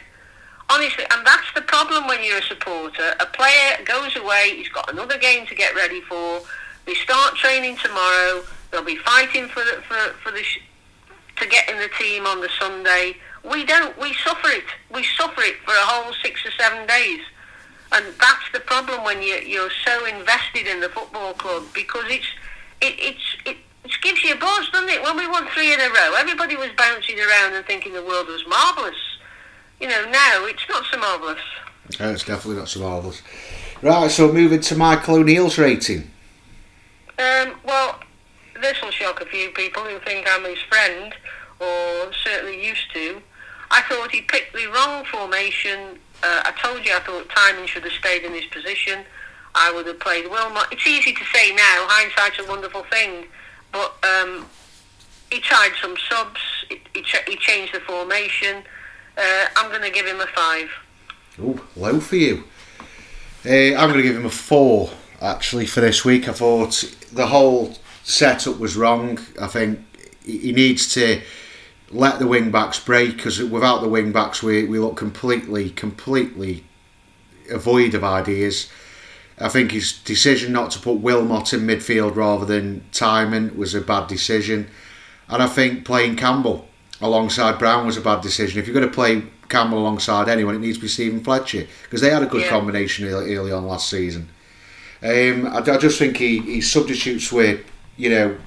Honestly, and that's the problem when you're a supporter. A player goes away, he's got another game to get ready for. They start training tomorrow. They'll be fighting for the, for, for the sh- to get in the team on the Sunday. We don't. We suffer it. We suffer it for a whole six or seven days. And that's the problem when you, you're so invested in the football club because it's it, it's it, it gives you a buzz, doesn't it? When we won three in a row, everybody was bouncing around and thinking the world was marvellous. You know, now it's not so marvellous. Yeah, it's definitely not so marvellous. Right, so moving to Michael O'Neill's rating. Um, well, this will shock a few people who think I'm his friend, or certainly used to. I thought he picked the wrong formation uh, I told you I thought Tymon should have stayed in his position. I would have played Wilmot. It's easy to say now. Hindsight's a wonderful thing, but um, he tried some subs. He, he, ch- he changed the formation. Uh, I'm going to give him a five. Oh, low for you. Uh, I'm going to give him a four. Actually, for this week, I thought the whole setup was wrong. I think he needs to let the wing backs break because without the wing backs we, we look completely completely void of ideas. I think his decision not to put Wilmot in midfield rather than Tymon was a bad decision, and I think playing Campbell alongside Brown was a bad decision. If you're going to play Campbell alongside anyone, it needs to be Steven Fletcher because they had a good yeah. combination early, early, on last season. Um, I, I, just think he, he substitutes were, you know,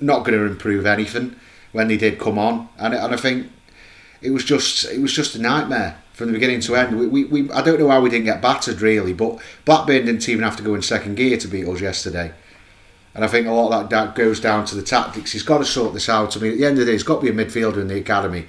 not going to improve anything when they did come on, and and I think it was just it was just a nightmare from the beginning to end. We, we, we I don't know how we didn't get battered really, but Blackburn didn't even have to go in second gear to beat us yesterday. And I think a lot of that goes down to the tactics. He's got to sort this out. I mean, at the end of the day, he's got to be a midfielder in the academy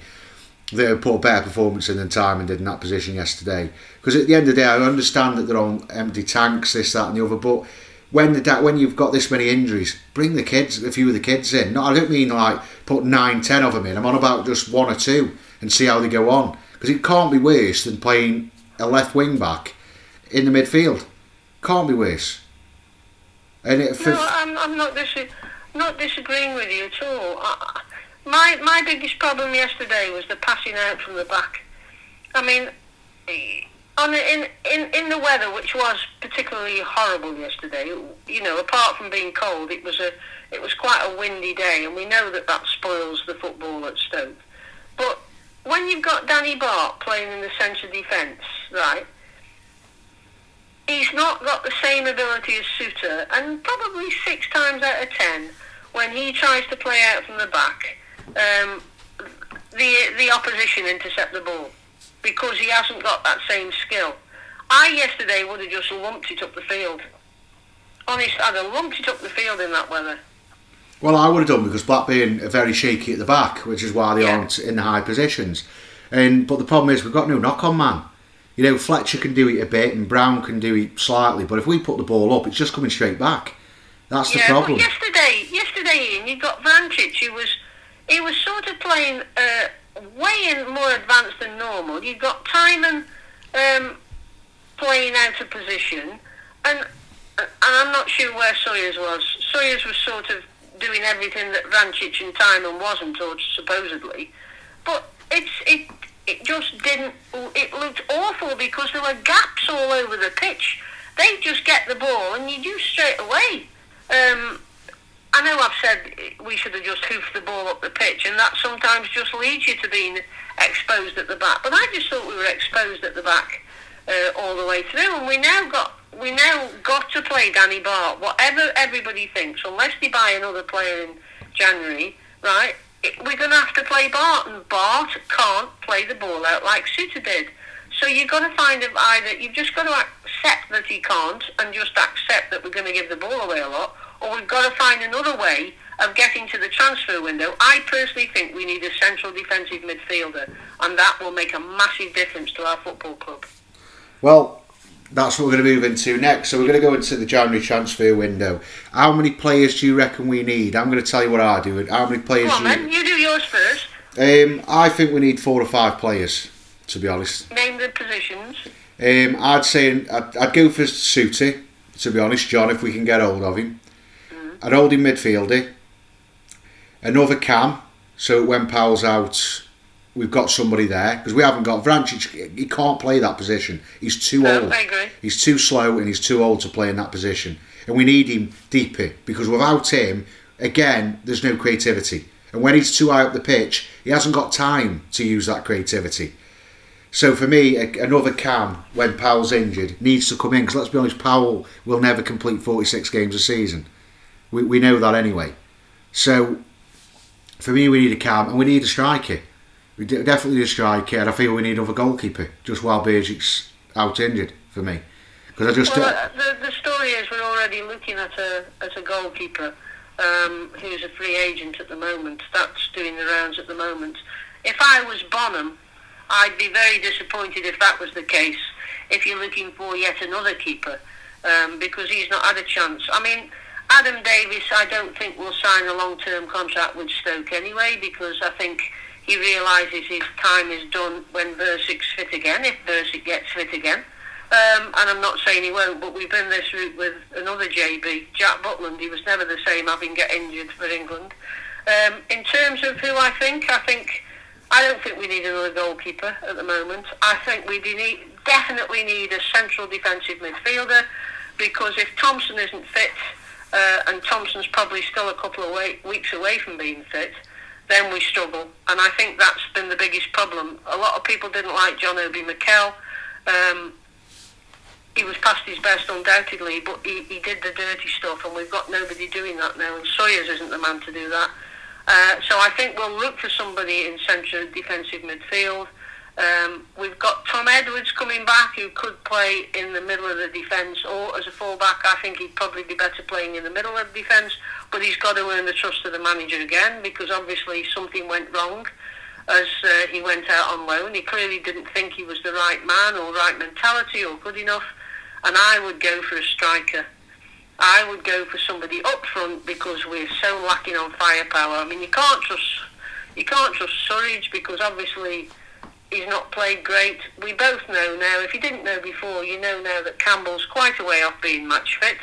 that have put a better performance in than Tymon did in that position yesterday. Because at the end of the day, I understand that they're on empty tanks, this, that, and the other, but when the when you've got this many injuries, bring the kids, a few of the kids in. No, I don't mean like put nine, ten of them in. I'm on about just one or two and see how they go on because it can't be worse than playing a left wing back in the midfield. Can't be worse. And it, no, I'm, I'm not dis- not disagreeing with you at all. I, my my biggest problem yesterday was the passing out from the back. I mean on in, in in the weather, which was particularly horrible yesterday, you know, apart from being cold, it was a it was quite a windy day, and we know that that spoils the football at Stoke. But when you've got Danny Batth playing in the centre defence, right? He's not got the same ability as Souttar, and probably six times out of ten, when he tries to play out from the back, um, the the opposition intercept the ball because he hasn't got that same skill. I yesterday would have just lumped it up the field. Honest, I'd have lumped it up the field in that weather. Well, I would have done because Blackburn are very shaky at the back, which is why they yeah. aren't in the high positions. And but the problem is we've got no knock-on man. You know, Fletcher can do it a bit and Brown can do it slightly, but if we put the ball up, it's just coming straight back. That's the yeah, problem. But yesterday, yesterday, Ian, you got Vrancic, who was he was sort of playing. Uh, way in more advanced than normal. You've got Tymon um, playing out of position, and and I'm not sure where Sawyers was. Sawyers was sort of doing everything that Vrancic and Tymon wasn't, or supposedly. But it's it it just didn't. It looked awful because there were gaps all over the pitch. They just get the ball and you do straight away. Um, I know I've said we should have just hoofed the ball up the pitch, and that sometimes just leads you to being exposed at the back. But I just thought we were exposed at the back uh, all the way through, and we now got we now got to play Danny Batth. Whatever everybody thinks, unless they buy another player in January, right? We're going to have to play Batth, and Batth can't play the ball out like Souttar did. So you've got to find him either you've just got to accept that he can't, and just accept that we're going to give the ball away a lot or we've got to find another way of getting to the transfer window. I personally think we need a central defensive midfielder, and that will make a massive difference to our football club. Well, that's what we're going to move into next. So we're going to go into the January transfer window. How many players do you reckon we need? I'm going to tell you what I do. How many players? Come on, you... then. You do yours first. Um, I think we need four or five players. To be honest. Name the positions. Um, I'd say I'd, I'd go for Souttar. To be honest, John, if we can get hold of him an holding midfielder, another cam, so when Powell's out, we've got somebody there because we haven't got Vrancic. He can't play that position. He's too old. I agree. He's too slow and he's too old to play in that position. And we need him deeper because without him, again, there's no creativity. And when he's too high up the pitch, he hasn't got time to use that creativity. So for me, another cam when Powell's injured needs to come in because let's be honest, Powell will never complete 46 games a season. We, we know that anyway. So for me, we need a cam and we need a striker. We definitely a striker, and I feel we need another goalkeeper just while Bajic's out injured for me. Because I just well, uh, the, the story is we're already looking at a at a goalkeeper um, who's a free agent at the moment. That's doing the rounds at the moment. If I was Bonham, I'd be very disappointed if that was the case. If you're looking for yet another keeper, um, because he's not had a chance. I mean Adam Davies, I don't think will sign a long-term contract with Stoke anyway because I think he realises his time is done when Bursik's fit again, if Bursic gets fit again. Um, and I'm not saying he won't, but we've been this route with another JB, Jack Butland. He was never the same having get injured for England. Um, in terms of who I think, I think I don't think we need another goalkeeper at the moment. I think we need, definitely need a central defensive midfielder because if Thompson isn't fit, uh, and Thompson's probably still a couple of weeks away from being fit, then we struggle. And I think that's been the biggest problem. A lot of people didn't like John Obi Mikel. Um, he was past his best undoubtedly, but he, he did the dirty stuff, and we've got nobody doing that now. And Sawyers isn't the man to do that. Uh, so I think we'll look for somebody in central defensive midfield. Um, we've got Tom Edwards coming back who could play in the middle of the defence or as a fullback. I think he'd probably be better playing in the middle of the defence, but he's got to earn the trust of the manager again because obviously something went wrong as uh, he went out on loan. He clearly didn't think he was the right man or right mentality or good enough, and I would go for a striker. I would go for somebody up front because we're so lacking on firepower. I mean, you can't trust you can't trust Surridge because obviously he's not played great. We both know now, if you didn't know before, you know now that Campbell's quite a way off being match fit.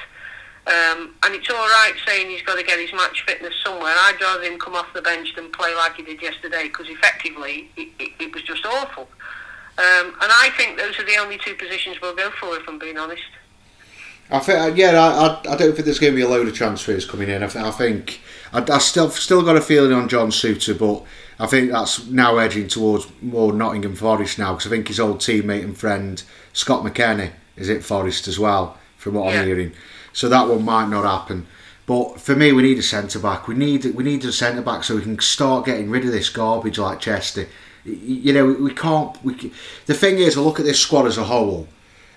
Um, and it's all right saying he's got to get his match fitness somewhere. I'd rather him come off the bench than play like he did yesterday because effectively it, it, it, was just awful. Um, and I think those are the only two positions we'll go for, if I'm being honest. I think, uh, yeah, I, I, don't think there's going to be a load of transfers coming in. I, th- I think I, I still still got a feeling on John Souttar, but I think that's now edging towards more Nottingham Forest now because I think his old teammate and friend Scott McKenna is at Forest as well, from what yeah. I'm hearing. So that one might not happen. But for me, we need a centre back. We need we need a centre back so we can start getting rid of this garbage like Chester. You know, we can't. We can, the thing is, I look at this squad as a whole,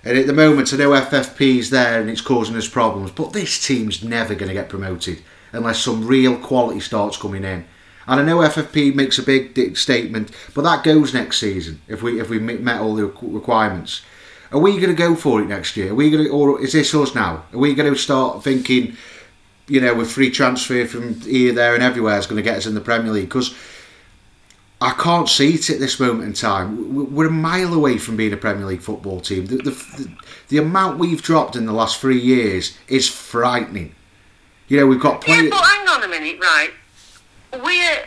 and at the moment, I know FFP's there and it's causing us problems. But this team's never going to get promoted unless some real quality starts coming in. And I know FFP makes a big statement, but that goes next season if we if we met all the requirements. Are we going to go for it next year? Are we going to, or is this us now? Are we going to start thinking, you know, with free transfer from here, there, and everywhere is going to get us in the Premier League? Because I can't see it at this moment in time. We're a mile away from being a Premier League football team. The, the, the, the amount we've dropped in the last three years is frightening. You know, we've got plenty. Yeah, but hang on a minute, right? we're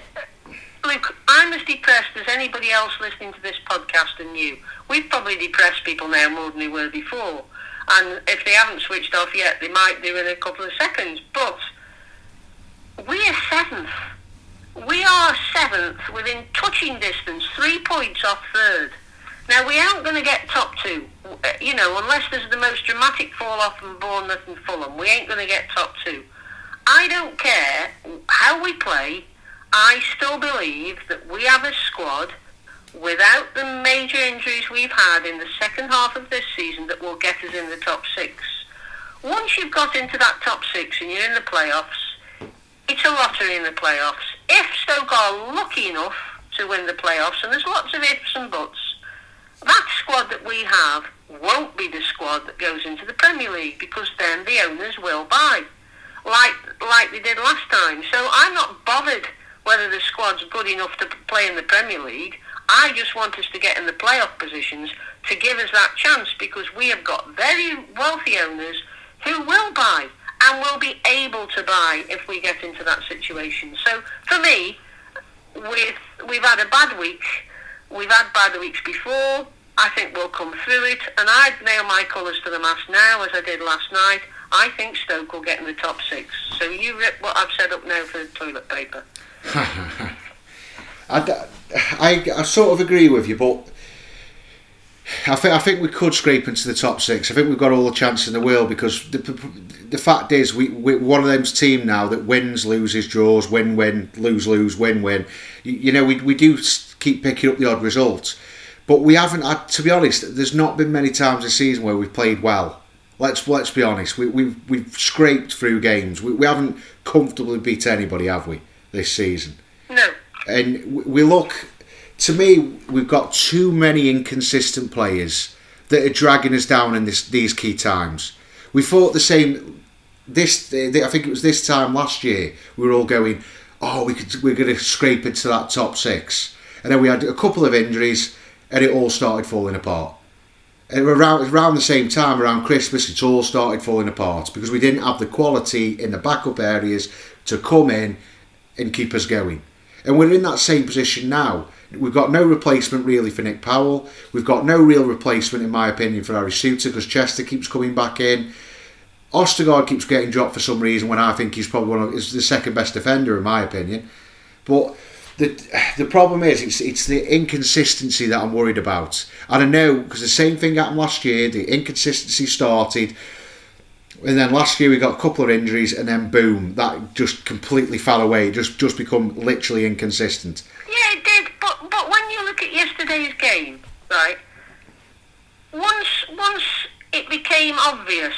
look, I'm as depressed as anybody else listening to this podcast and you. We've probably depressed people now more than we were before. And if they haven't switched off yet, they might do in a couple of seconds. But we are seventh. We are seventh within touching distance, three points off third. Now, we aren't going to get top two, you know, unless there's the most dramatic fall off from Bournemouth and Fulham. We ain't going to get top two. I don't care how we play. I still believe that we have a squad without the major injuries we've had in the second half of this season that will get us in the top six. Once you've got into that top six and you're in the playoffs, it's a lottery in the playoffs. If Stoke are lucky enough to win the playoffs, and there's lots of ifs and buts, that squad that we have won't be the squad that goes into the Premier League because then the owners will buy, like like they did last time. So I'm not bothered whether the squad's good enough to play in the Premier League. I just want us to get in the playoff positions to give us that chance because we have got very wealthy owners who will buy and will be able to buy if we get into that situation. So for me, with we've had a bad week We've had bad weeks before. I think we'll come through it, and I'd nail my colours to the mast now, as I did last night. I think Stoke will get in the top six. So you rip what I've set up now for the toilet paper. I, I, I sort of agree with you, but I think I think we could scrape into the top six. I think we've got all the chance in the world because the, the fact is we we're one of them's team now that wins, loses, draws, win, win, lose, lose, win, win. You, you know we we do keep picking up the odd results. But we haven't had, to be honest, there's not been many times this season where we've played well. Let's let's be honest. We, we've we've scraped through games. We, we haven't comfortably beat anybody, have we, this season? No. And we look. To me, we've got too many inconsistent players that are dragging us down in this these key times. We thought the same. This I think it was this time last year. We were all going, "Oh, we could we're going to scrape into that top six and then we had a couple of injuries, and it all started falling apart. And around around the same time, around Christmas, it all started falling apart because we didn't have the quality in the backup areas to come in and keep us going. And we're in that same position now. We've got no replacement really for Nick Powell. We've got no real replacement, in my opinion, for Harry Souttar because Chester keeps coming back in. Ostergaard keeps getting dropped for some reason when I think he's probably one of is the second best defender in my opinion. But the the problem is it's it's the inconsistency that I'm worried about. And I know because the same thing happened last year. The inconsistency started, and then last year we got a couple of injuries, and then boom, that just completely fell away. Just just become literally inconsistent. Yeah, it did. But but when you look at yesterday's game, right? Once once it became obvious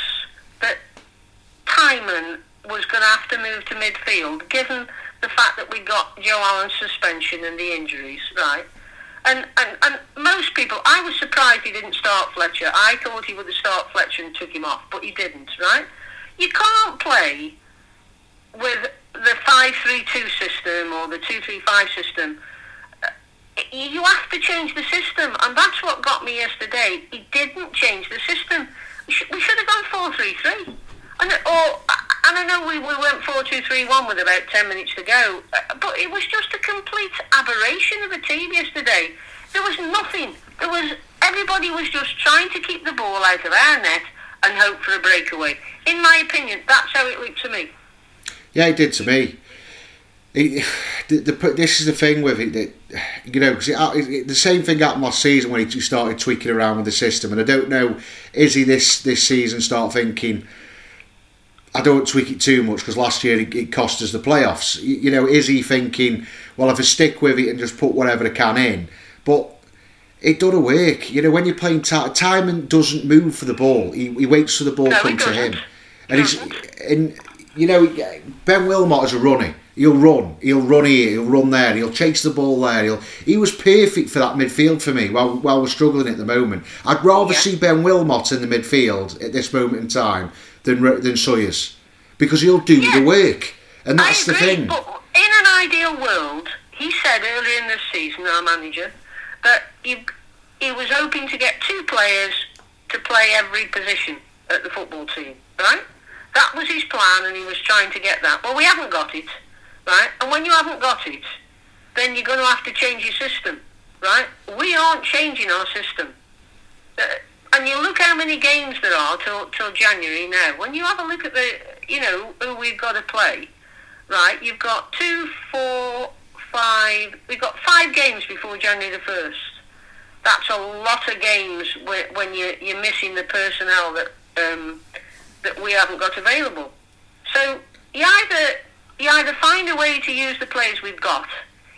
that Tymon was going to have to move to midfield, given the fact that we got Joe Allen's suspension and the injuries, right? And, and and most people, I was surprised he didn't start Fletcher. I thought he would have started Fletcher and took him off, but he didn't, right? You can't play with the five-three-two system or the two-three-five system. You have to change the system, and that's what got me yesterday. He didn't change the system. We should, have gone four-three-three. And, or, and I know we, we went 4 2 3 1 with about 10 minutes to go, uh, but it was just a complete aberration of a team yesterday. There was nothing. There was Everybody was just trying to keep the ball out of our net and hope for a breakaway. In my opinion, that's how it looked to me. Yeah, it did to me. It, the, the, this is the thing with it that you know because the same thing happened last season when he started tweaking around with the system, and I don't know is he this this season start thinking I don't tweak it too much because last year it, it, cost us the playoffs. You, you, know, is he thinking, well, if I stick with it and just put whatever I can in? But it doesn't work. You know, when you're playing t- Tymon doesn't move for the ball. He, he waits for the ball no, to come to him, and he's and you know Ben Wilmot is a runner. He'll run. He'll run here. He'll run there. He'll chase the ball there. He'll. He was perfect for that midfield for me. While while we're struggling at the moment, I'd rather yeah. see Ben Wilmot in the midfield at this moment in time than than Sawyers because he'll do yeah, the work, and that's the thing. But in an ideal world, he said earlier in the season, our manager, that he, he was hoping to get two players to play every position at the football team, right? That was his plan, and he was trying to get that. Well, we haven't got it, right? And when you haven't got it, then you're going to have to change your system, right? We aren't changing our system. Uh, And you look how many games there are till, till January now. When you have a look at the, you know, who we've got to play, right? You've got two, four, five. We've got five games before January the first. That's a lot of games when you're, you're missing the personnel that um, that we haven't got available. So you either you either find a way to use the players we've got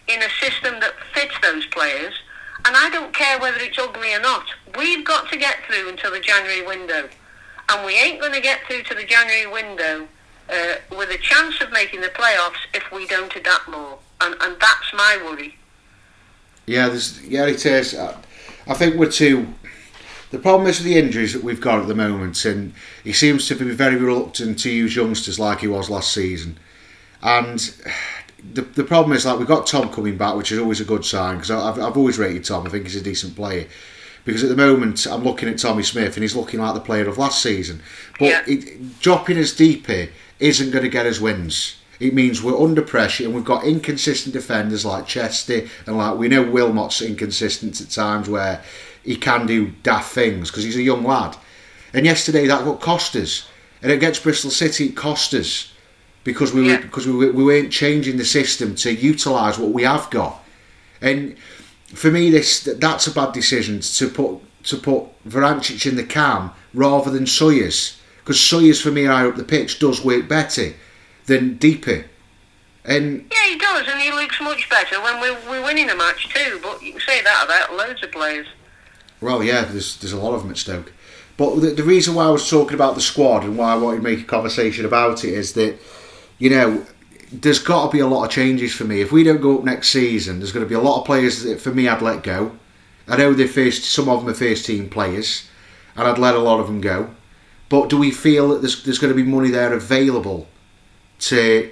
in a system that fits those players, and I don't care whether it's ugly or not. We've got to get through until the January window, and we ain't going to get through to the January window uh, with a chance of making the playoffs if we don't adapt more, and, and that's my worry. Yeah, there's yeah it is. I think we're too. The problem is with the injuries that we've got at the moment, and he seems to be very reluctant to use youngsters like he was last season. And the, the problem is like we've got Tom coming back, which is always a good sign because I've, I've always rated Tom. I think he's a decent player. Because at the moment I'm looking at Tommy Smith and he's looking like the player of last season. But yeah. it, dropping us deeper isn't going to get us wins. It means we're under pressure and we've got inconsistent defenders like Chesty and like we know Wilmot's inconsistent at times where he can do daft things because he's a young lad. And yesterday that what cost us. And against Bristol City it cost us because we yeah. were, because we, we weren't changing the system to utilise what we have got. And for me, this that's a bad decision to put to put Vrancic in the cam rather than Sawyers because Sawyers for me higher up the pitch does work better than deeper. And yeah, he does, and he looks much better when we're, we're winning a match too. But you can say that about loads of players. Well, yeah, there's there's a lot of them at Stoke. But the, the reason why I was talking about the squad and why I wanted to make a conversation about it is that you know, there's got to be a lot of changes for me. If we don't go up next season, there's going to be a lot of players that for me I'd let go. I know they first, some of them are first team players, and I'd let a lot of them go. But do we feel that there's, there's going to be money there available to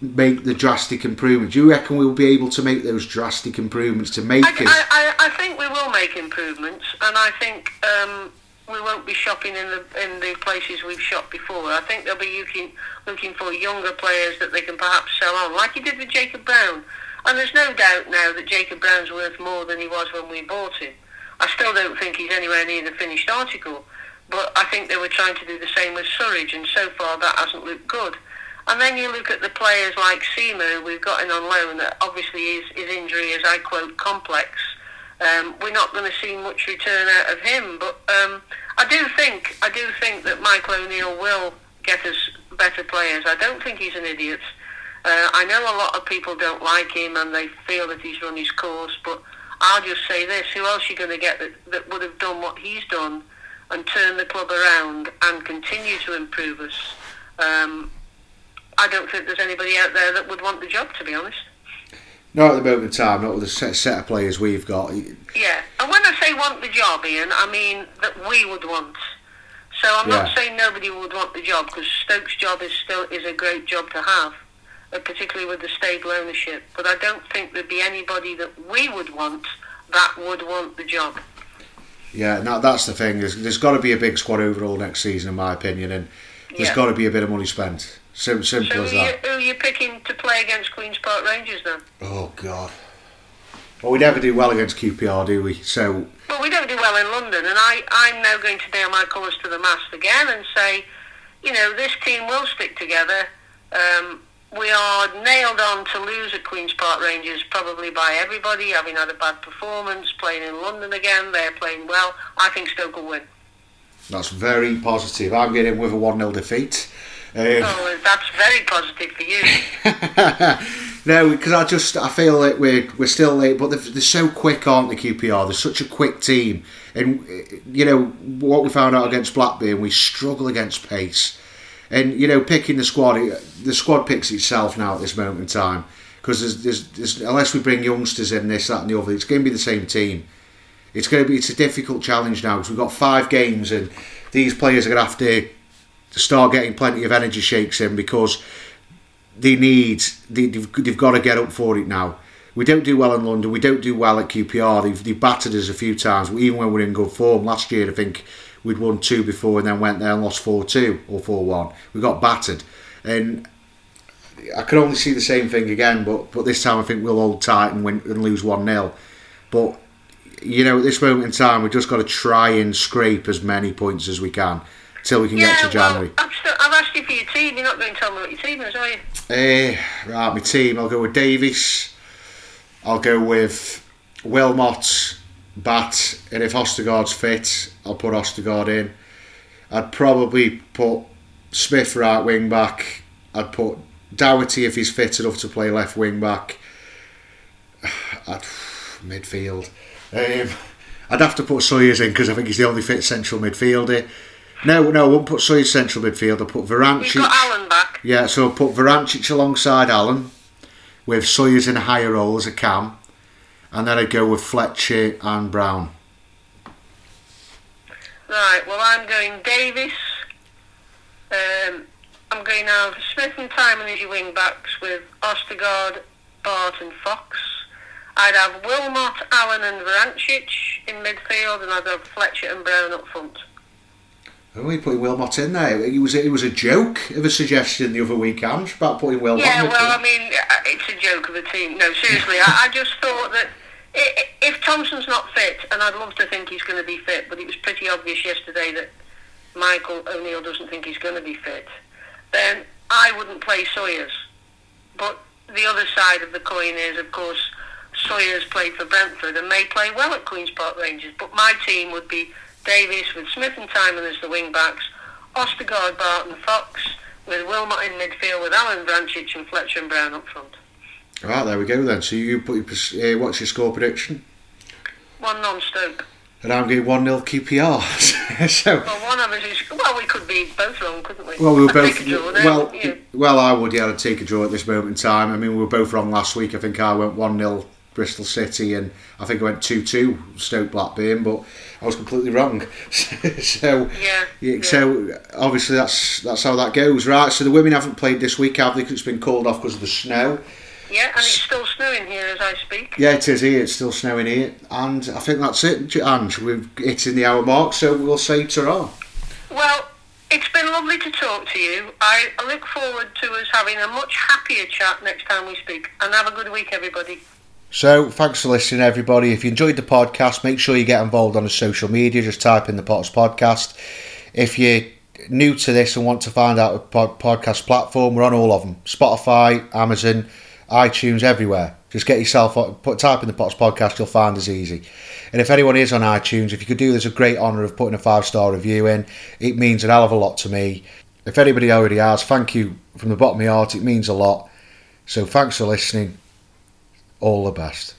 make the drastic improvements? Do you reckon we will be able to make those drastic improvements to make I, it? I, I, I think we will make improvements, and I think um, we won't be shopping in the in the places we've shopped before. I think they'll be looking looking for younger players that they can perhaps sell on, like he did with Jacob Brown. And there's no doubt now that Jacob Brown's worth more than he was when we bought him. I still don't think he's anywhere near the finished article, but I think they were trying to do the same with Surridge, and so far that hasn't looked good. And then you look at the players like who we've got in on loan, that obviously his, his injury is, I quote, complex um, we're not going to see much return out of him. But um, I do think I do think that Michael O'Neill will get us better players. I don't think he's an idiot. Uh, I know a lot of people don't like him and they feel that he's run his course, but I'll just say this: who else are you going to get that, that would have done what he's done and turn the club around and continue to improve us? Um, I don't think there's anybody out there that would want the job, to be honest. Not at the moment in time, not with the set, set of players we've got. Yeah, and when I say want the job, Ian, I mean that we would want. So I'm yeah. not saying nobody would want the job because Stokes' job is still is a great job to have, uh, particularly with the stable ownership. But I don't think there'd be anybody that we would want that would want the job. Yeah, now that's the thing. There's, there's got to be a big squad overall next season, in my opinion, and there's yeah. got to be a bit of money spent. Simple, simple so as that. You, who are you picking to play against Queens Park Rangers then? Oh God. Well, we never do well against QPR, do we? So. Well, we don't do well in London, and I, I'm now going to nail my colours to the mast again and say, you know, this team will stick together. Um, we are nailed on to lose at Queens Park Rangers, probably by everybody, having had a bad performance, playing in London again. They're playing well. I think Stoke will win. That's very positive. I'm getting with a 1 0 defeat. Oh, that's very positive for you. no, because I just I feel like we're we're still late, but they're, they're so quick, aren't they? QPR. They're such a quick team, and eh, you know what we found out against Blackburn, we struggle against pace, and you know picking the squad, eh, the squad picks itself now at this moment in time because there's, there's, there's, unless we bring youngsters in this that and the other, it's going to be the same team. It's going to be it's a difficult challenge now because we've got five games and these players are going to have to start getting plenty of energy shakes in because they need they, they've, they've got to get up for it now. We don't do well in London. We don't do well at QPR. They've, they've battered us a few times, even when we're in good form. Last year, I think we'd won two before and then went there and lost 4 2 or 4 1. We got battered. And I could only see the same thing again, but but this time I think we'll hold tight and win and lose one 0 But you know, at this moment in time, we've just got to try and scrape as many points as we can till we can yeah, get to January. Well, I've, still, I've asked you for your team. You're not going to tell me what your team is, are you? Eh, right, my team. I'll go with Davies. I'll go with Wilmot, Batth, and if Ostergaard's fit, I'll put Ostergaard in. I'd probably put Smith right wing back. I'd put Doughty if he's fit enough to play left wing back. I'd midfield. Um, I'd have to put Sawyers in because I think he's the only fit central midfielder. No, no, I won't put Sawyers central midfield. I'll put Vrancic. You've got Allen back. Yeah, so I'll put Vrancic alongside Allen with Sawyers in a higher role as a cam. And then I'd go with Fletcher and Brown. Right, well, I'm going Davis. Um, I'm going now Smith and Tymon as your wing backs with Ostergaard, Batth, and Fox. I'd have Wilmot, Allen, and Vrancic in midfield, and I'd have Fletcher and Brown up front. Oh, we put Wilmot in there. It was it was a joke of a suggestion the other week, weekend about putting Wilmot. Yeah, in well. I mean, uh, it's a joke of a team. No, seriously, I, I just thought that if Thompson's not fit, and I'd love to think he's going to be fit, but it was pretty obvious yesterday that Michael O'Neill doesn't think he's going to be fit, then I wouldn't play Sawyers. But the other side of the coin is, of course, Sawyers played for Brentford and may play well at Queen's Park Rangers. But my team would be Davies with Smith and Tymon as the wing backs, Ostergaard, Barton, Fox, with Wilmot in midfield with Allen Vrancic and Fletcher and Brown up front. Right, there we go then. So you put your, uh, what's your score prediction? One non-Stoke. And I'm going 1 0 QPR. so, Well, one of us is. Well, we could be both wrong, couldn't we? well, we were I'd both. draw then, Well, yeah. well, I would, yeah, I'd take a draw at this moment in time. I mean, we were both wrong last week. I think I went 1 0 Bristol City, and I think I went 2 2 Stoke Blackburn, but I was completely wrong. so, Yeah, yeah, so obviously that's that's how that goes, right? So the women haven't played this week, have they? 'Cause it's been called off because of the snow. Yeah, and it's still snowing here as I speak. Yeah, it is here. It's still snowing here, and I think that's it, Ange. We've hitting the hour mark, so we'll say ta Well, it's been lovely to talk to you. I I look forward to us having a much happier chat next time we speak. And have a good week, everybody. So, thanks for listening, everybody. If you enjoyed the podcast, make sure you get involved on the social media. Just type in the Potters Podcast. If you're new to this and want to find out a pod- podcast platform, we're on all of them Spotify, Amazon, iTunes, everywhere. Just get yourself, put type in the Potters Podcast, you'll find us easy. And if anyone is on iTunes, if you could do us a great honour of putting a five star review in, it means an hell of a lot to me. If anybody already has, thank you from the bottom of my heart. It means a lot. So, thanks for listening all the best.